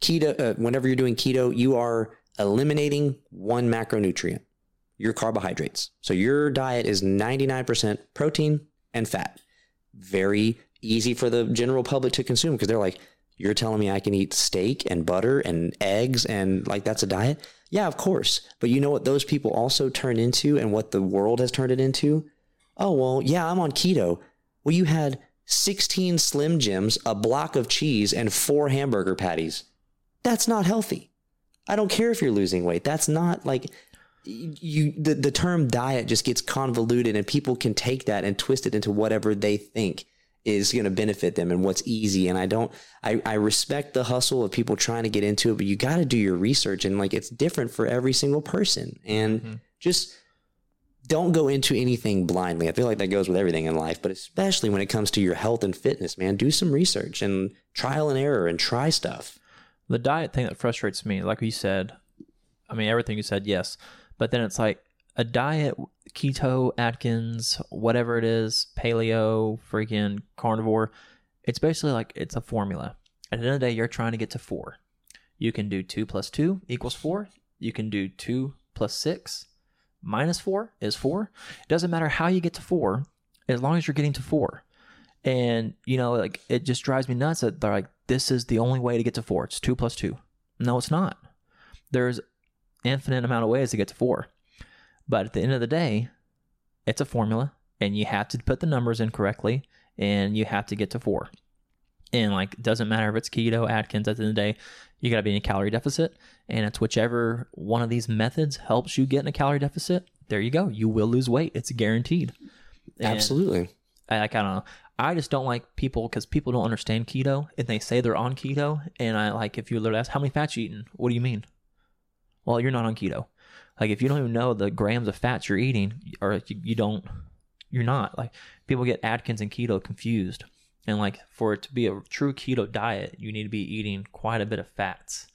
keto. Uh, whenever you're doing keto, you are eliminating one macronutrient, your carbohydrates. So your diet is 99% protein and fat. Very easy for the general public to consume because they're like, you're telling me I can eat steak and butter and eggs and like that's a diet? Yeah, of course. But you know what those people also turn into and what the world has turned it into? Oh, well, yeah, I'm on keto. Well, you had 16 Slim Jims, a block of cheese, and four hamburger patties. That's not healthy. I don't care if you're losing weight. That's not like you the, the term diet just gets convoluted and people can take that and twist it into whatever they think is going to benefit them and what's easy and i don't I, I respect the hustle of people trying to get into it but you got to do your research and like it's different for every single person and mm-hmm. just don't go into anything blindly. I feel like that goes with everything in life, but especially when it comes to your health and fitness, man, do some research and trial and error and try stuff. The diet thing that frustrates me, like you said, I mean, everything you said, yes. But then it's like a diet, keto, Atkins, whatever it is, paleo, freaking carnivore. It's basically like it's a formula. At the end of the day, you're trying to get to four. You can do two plus two equals four. You can do two plus six minus four is four. It doesn't matter how you get to four, as long as you're getting to four. And, you know, like it just drives me nuts that they're like, this is the only way to get to four. It's two plus two. No, it's not. There's infinite amount of ways to get to four. But at the end of the day, it's a formula and you have to put the numbers in correctly and you have to get to four. And like, it doesn't matter if it's keto, Atkins, at the end of the day, you got to be in a calorie deficit. And it's whichever one of these methods helps you get in a calorie deficit. There you go. You will lose weight. It's guaranteed. And Absolutely. I, like, I don't know. I just don't like people because people don't understand keto and they say they're on keto. And I like, if you literally ask, how many fats you eating? What do you mean? Well, you're not on keto. Like, if you don't even know the grams of fats you're eating, or you, you don't, you're not. Like, people get Atkins and keto confused. And like, for it to be a true keto diet, you need to be eating quite a bit of fats.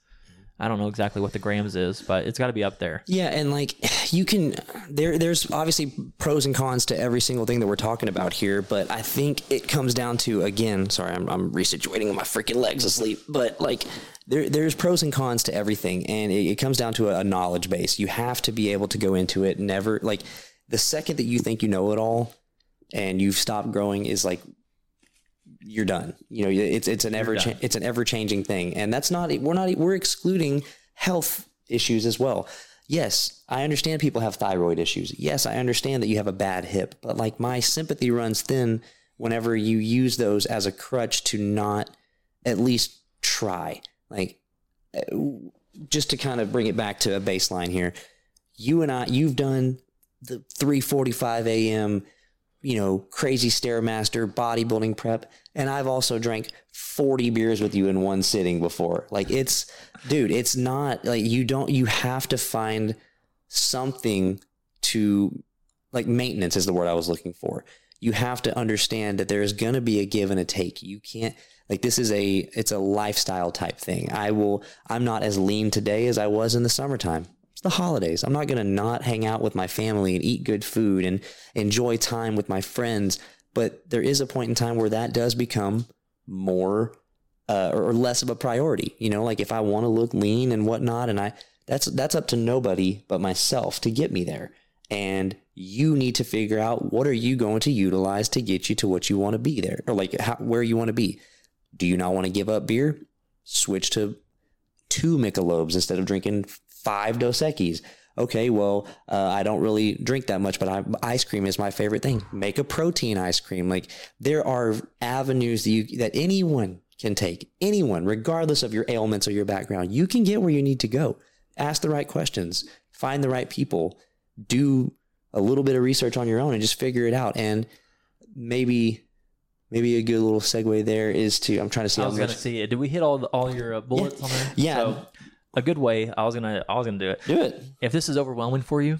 I don't know exactly what the grams is, but it's got to be up there. Yeah, and like you can there there's obviously pros and cons to every single thing that we're talking about here, but I think it comes down to again, sorry, I'm I'm resituating my freaking legs asleep, but like there there's pros and cons to everything and it, it comes down to a, a knowledge base. You have to be able to go into it never like the second that you think you know it all and you've stopped growing is like you're done. You know, it's it's an ever cha- it's an ever changing thing, and that's not we're not we're excluding health issues as well. Yes, I understand people have thyroid issues. Yes, I understand that you have a bad hip, but like my sympathy runs thin whenever you use those as a crutch to not at least try. Like uh, just to kind of bring it back to a baseline here. You and I you've done the 3:45 a.m you know, crazy stairmaster bodybuilding prep, and I've also drank 40 beers with you in one sitting before. Like it's dude, it's not like you don't you have to find something to like maintenance is the word I was looking for. You have to understand that there's going to be a give and a take. You can't like this is a it's a lifestyle type thing. I will I'm not as lean today as I was in the summertime the holidays. I'm not going to not hang out with my family and eat good food and enjoy time with my friends. But there is a point in time where that does become more uh, or less of a priority. You know, like if I want to look lean and whatnot, and I that's that's up to nobody but myself to get me there. And you need to figure out what are you going to utilize to get you to what you want to be there, or like how, where you want to be. Do you not want to give up beer? Switch to two Michelobs instead of drinking five Dos Equis. Okay, well, uh, I don't really drink that much, but I, ice cream is my favorite thing. Make a protein ice cream. Like there are avenues that you that anyone can take. Anyone, regardless of your ailments or your background, you can get where you need to go. Ask the right questions. Find the right people. Do a little bit of research on your own and just figure it out. And maybe maybe a good little segue there is to I'm trying to see I was gonna much. see. Did we hit all the, all your uh, bullets on there? Yeah. So, a good way. I was gonna. I was gonna do it. Do it. If this is overwhelming for you,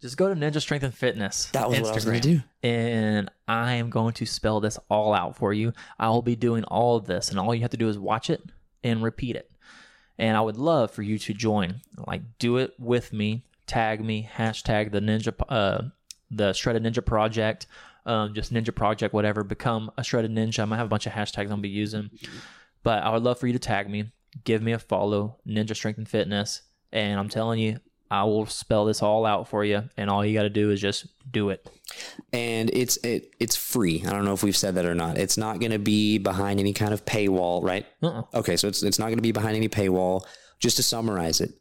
just go to Ninja Strength and Fitness. That was Instagram, what I was gonna do. And I am going to spell this all out for you. I will be doing all of this, and all you have to do is watch it and repeat it. And I would love for you to join. Like, do it with me. Tag me. Hashtag the Ninja. Uh, the Shredded Ninja Project. Um, just Ninja Project, whatever. Become a Shredded Ninja. I might have a bunch of hashtags I'll be using. But I would love for you to tag me, give me a follow, Ninja Strength and Fitness, and I'm telling you, I will spell this all out for you. And all you got to do is just do it. and it's it it's free. I don't know if we've said that or not. It's not going to be behind any kind of paywall, right? Uh-uh. Okay, so it's it's not going to be behind any paywall. Just to summarize it,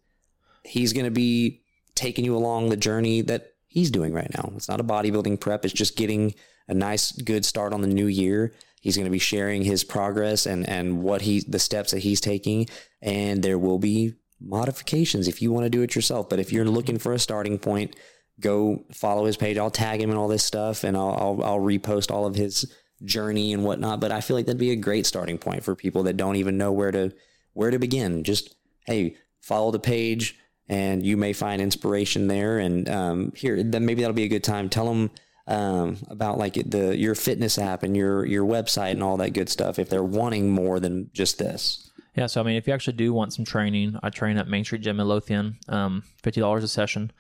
he's going to be taking you along the journey that he's doing right now. It's not a bodybuilding prep. It's just getting a nice, good start on the new year. He's going to be sharing his progress and and what he the steps that he's taking, and there will be modifications if you want to do it yourself. But if you're looking for a starting point, go follow his page. I'll tag him and all this stuff, and I'll I'll, I'll repost all of his journey and whatnot. But I feel like that'd be a great starting point for people that don't even know where to where to begin. Just hey, follow the page and you may find inspiration there. And um, here, then maybe that'll be a good time. Tell them um, about like the your fitness app and your your website and all that good stuff if they're wanting more than just this. Yeah, so I mean, if you actually do want some training, I train at Main Street Gym in Lothian, um, fifty dollars a session,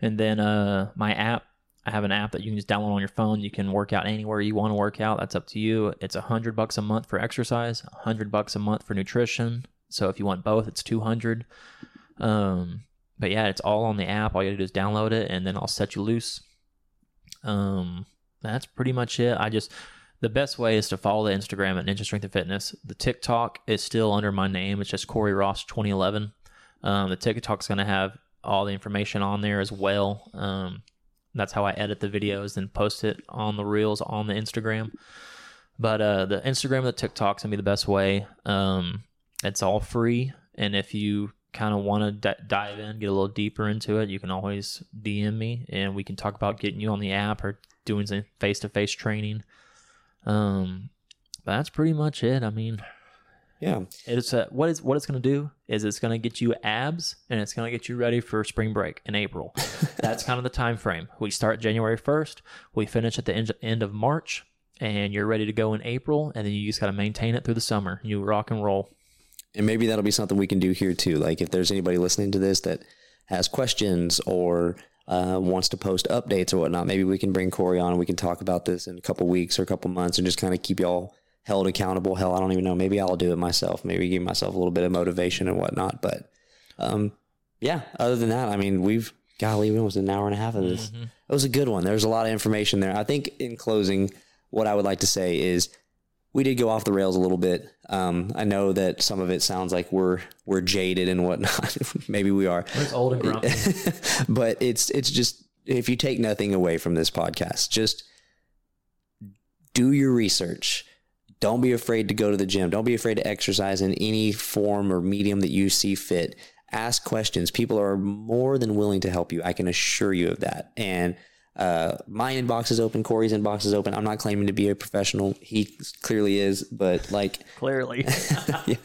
and then uh, my app. I have an app that you can just download on your phone. You can work out anywhere you want to work out. That's up to you. It's a hundred bucks a month for exercise, a hundred bucks a month for nutrition. So if you want both, it's two hundred. Um, but yeah, it's all on the app. All you gotta do is download it, and then I'll set you loose. Um, that's pretty much it. I just the best way is to follow the Instagram at Ninja Strength and Fitness. The TikTok is still under my name. It's just Corey Ross 2011. Um, the TikTok's going to have all the information on there as well. Um, that's how I edit the videos and post it on the reels on the Instagram. But uh, the Instagram the TikTok's gonna be the best way. Um, it's all free, and if you kind of want to d- dive in, get a little deeper into it, you can always DM me, and we can talk about getting you on the app or doing some face-to-face training. Um, but that's pretty much it. I mean, Yeah, it's uh, what is what it's going to do is it's going to get you abs and it's going to get you ready for spring break in April. That's kind of the time frame. We start January 1st, we finish at the end, end of March and you're ready to go in April and then you just got to maintain it through the summer. You rock and roll. And maybe that'll be something we can do here too. Like if there's anybody listening to this that has questions or uh, wants to post updates or whatnot, maybe we can bring Corey on and we can talk about this in a couple weeks or a couple months and just kind of keep y'all held accountable. Hell, I don't even know. Maybe I'll do it myself. Maybe give myself a little bit of motivation and whatnot. But um, yeah, other than that, I mean, we've golly, we almost an hour and a half of this. It was a good one. There's a lot of information there. I think in closing, what I would like to say is we did go off the rails a little bit. Um, I know that some of it sounds like we're we're jaded and whatnot. Maybe we are, It's old and grumpy. but it's it's just if you take nothing away from this podcast, just do your research. Don't be afraid to go to the gym. Don't be afraid to exercise in any form or medium that you see fit. Ask questions. People are more than willing to help you. I can assure you of that. And uh, my inbox is open. Corey's inbox is open. I'm not claiming to be a professional. He clearly is, but like Clearly. yeah.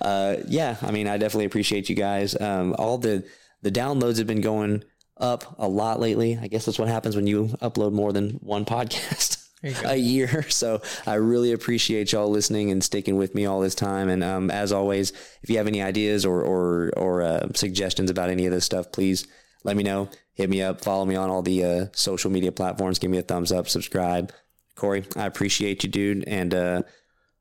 Uh, yeah, I mean, I definitely appreciate you guys. Um, all the the downloads have been going up a lot lately. I guess that's what happens when you upload more than one podcast a year. So I really appreciate y'all listening and sticking with me all this time. And um, as always, if you have any ideas or or or uh, suggestions about any of this stuff, please let me know. Hit me up. Follow me on all the uh, social media platforms. Give me a thumbs up. Subscribe. Corey, I appreciate you, dude. And uh,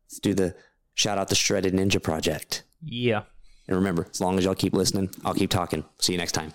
let's do the shout out the Shredded Ninja Project. yeah. And remember, as long as y'all keep listening, I'll keep talking. See you next time.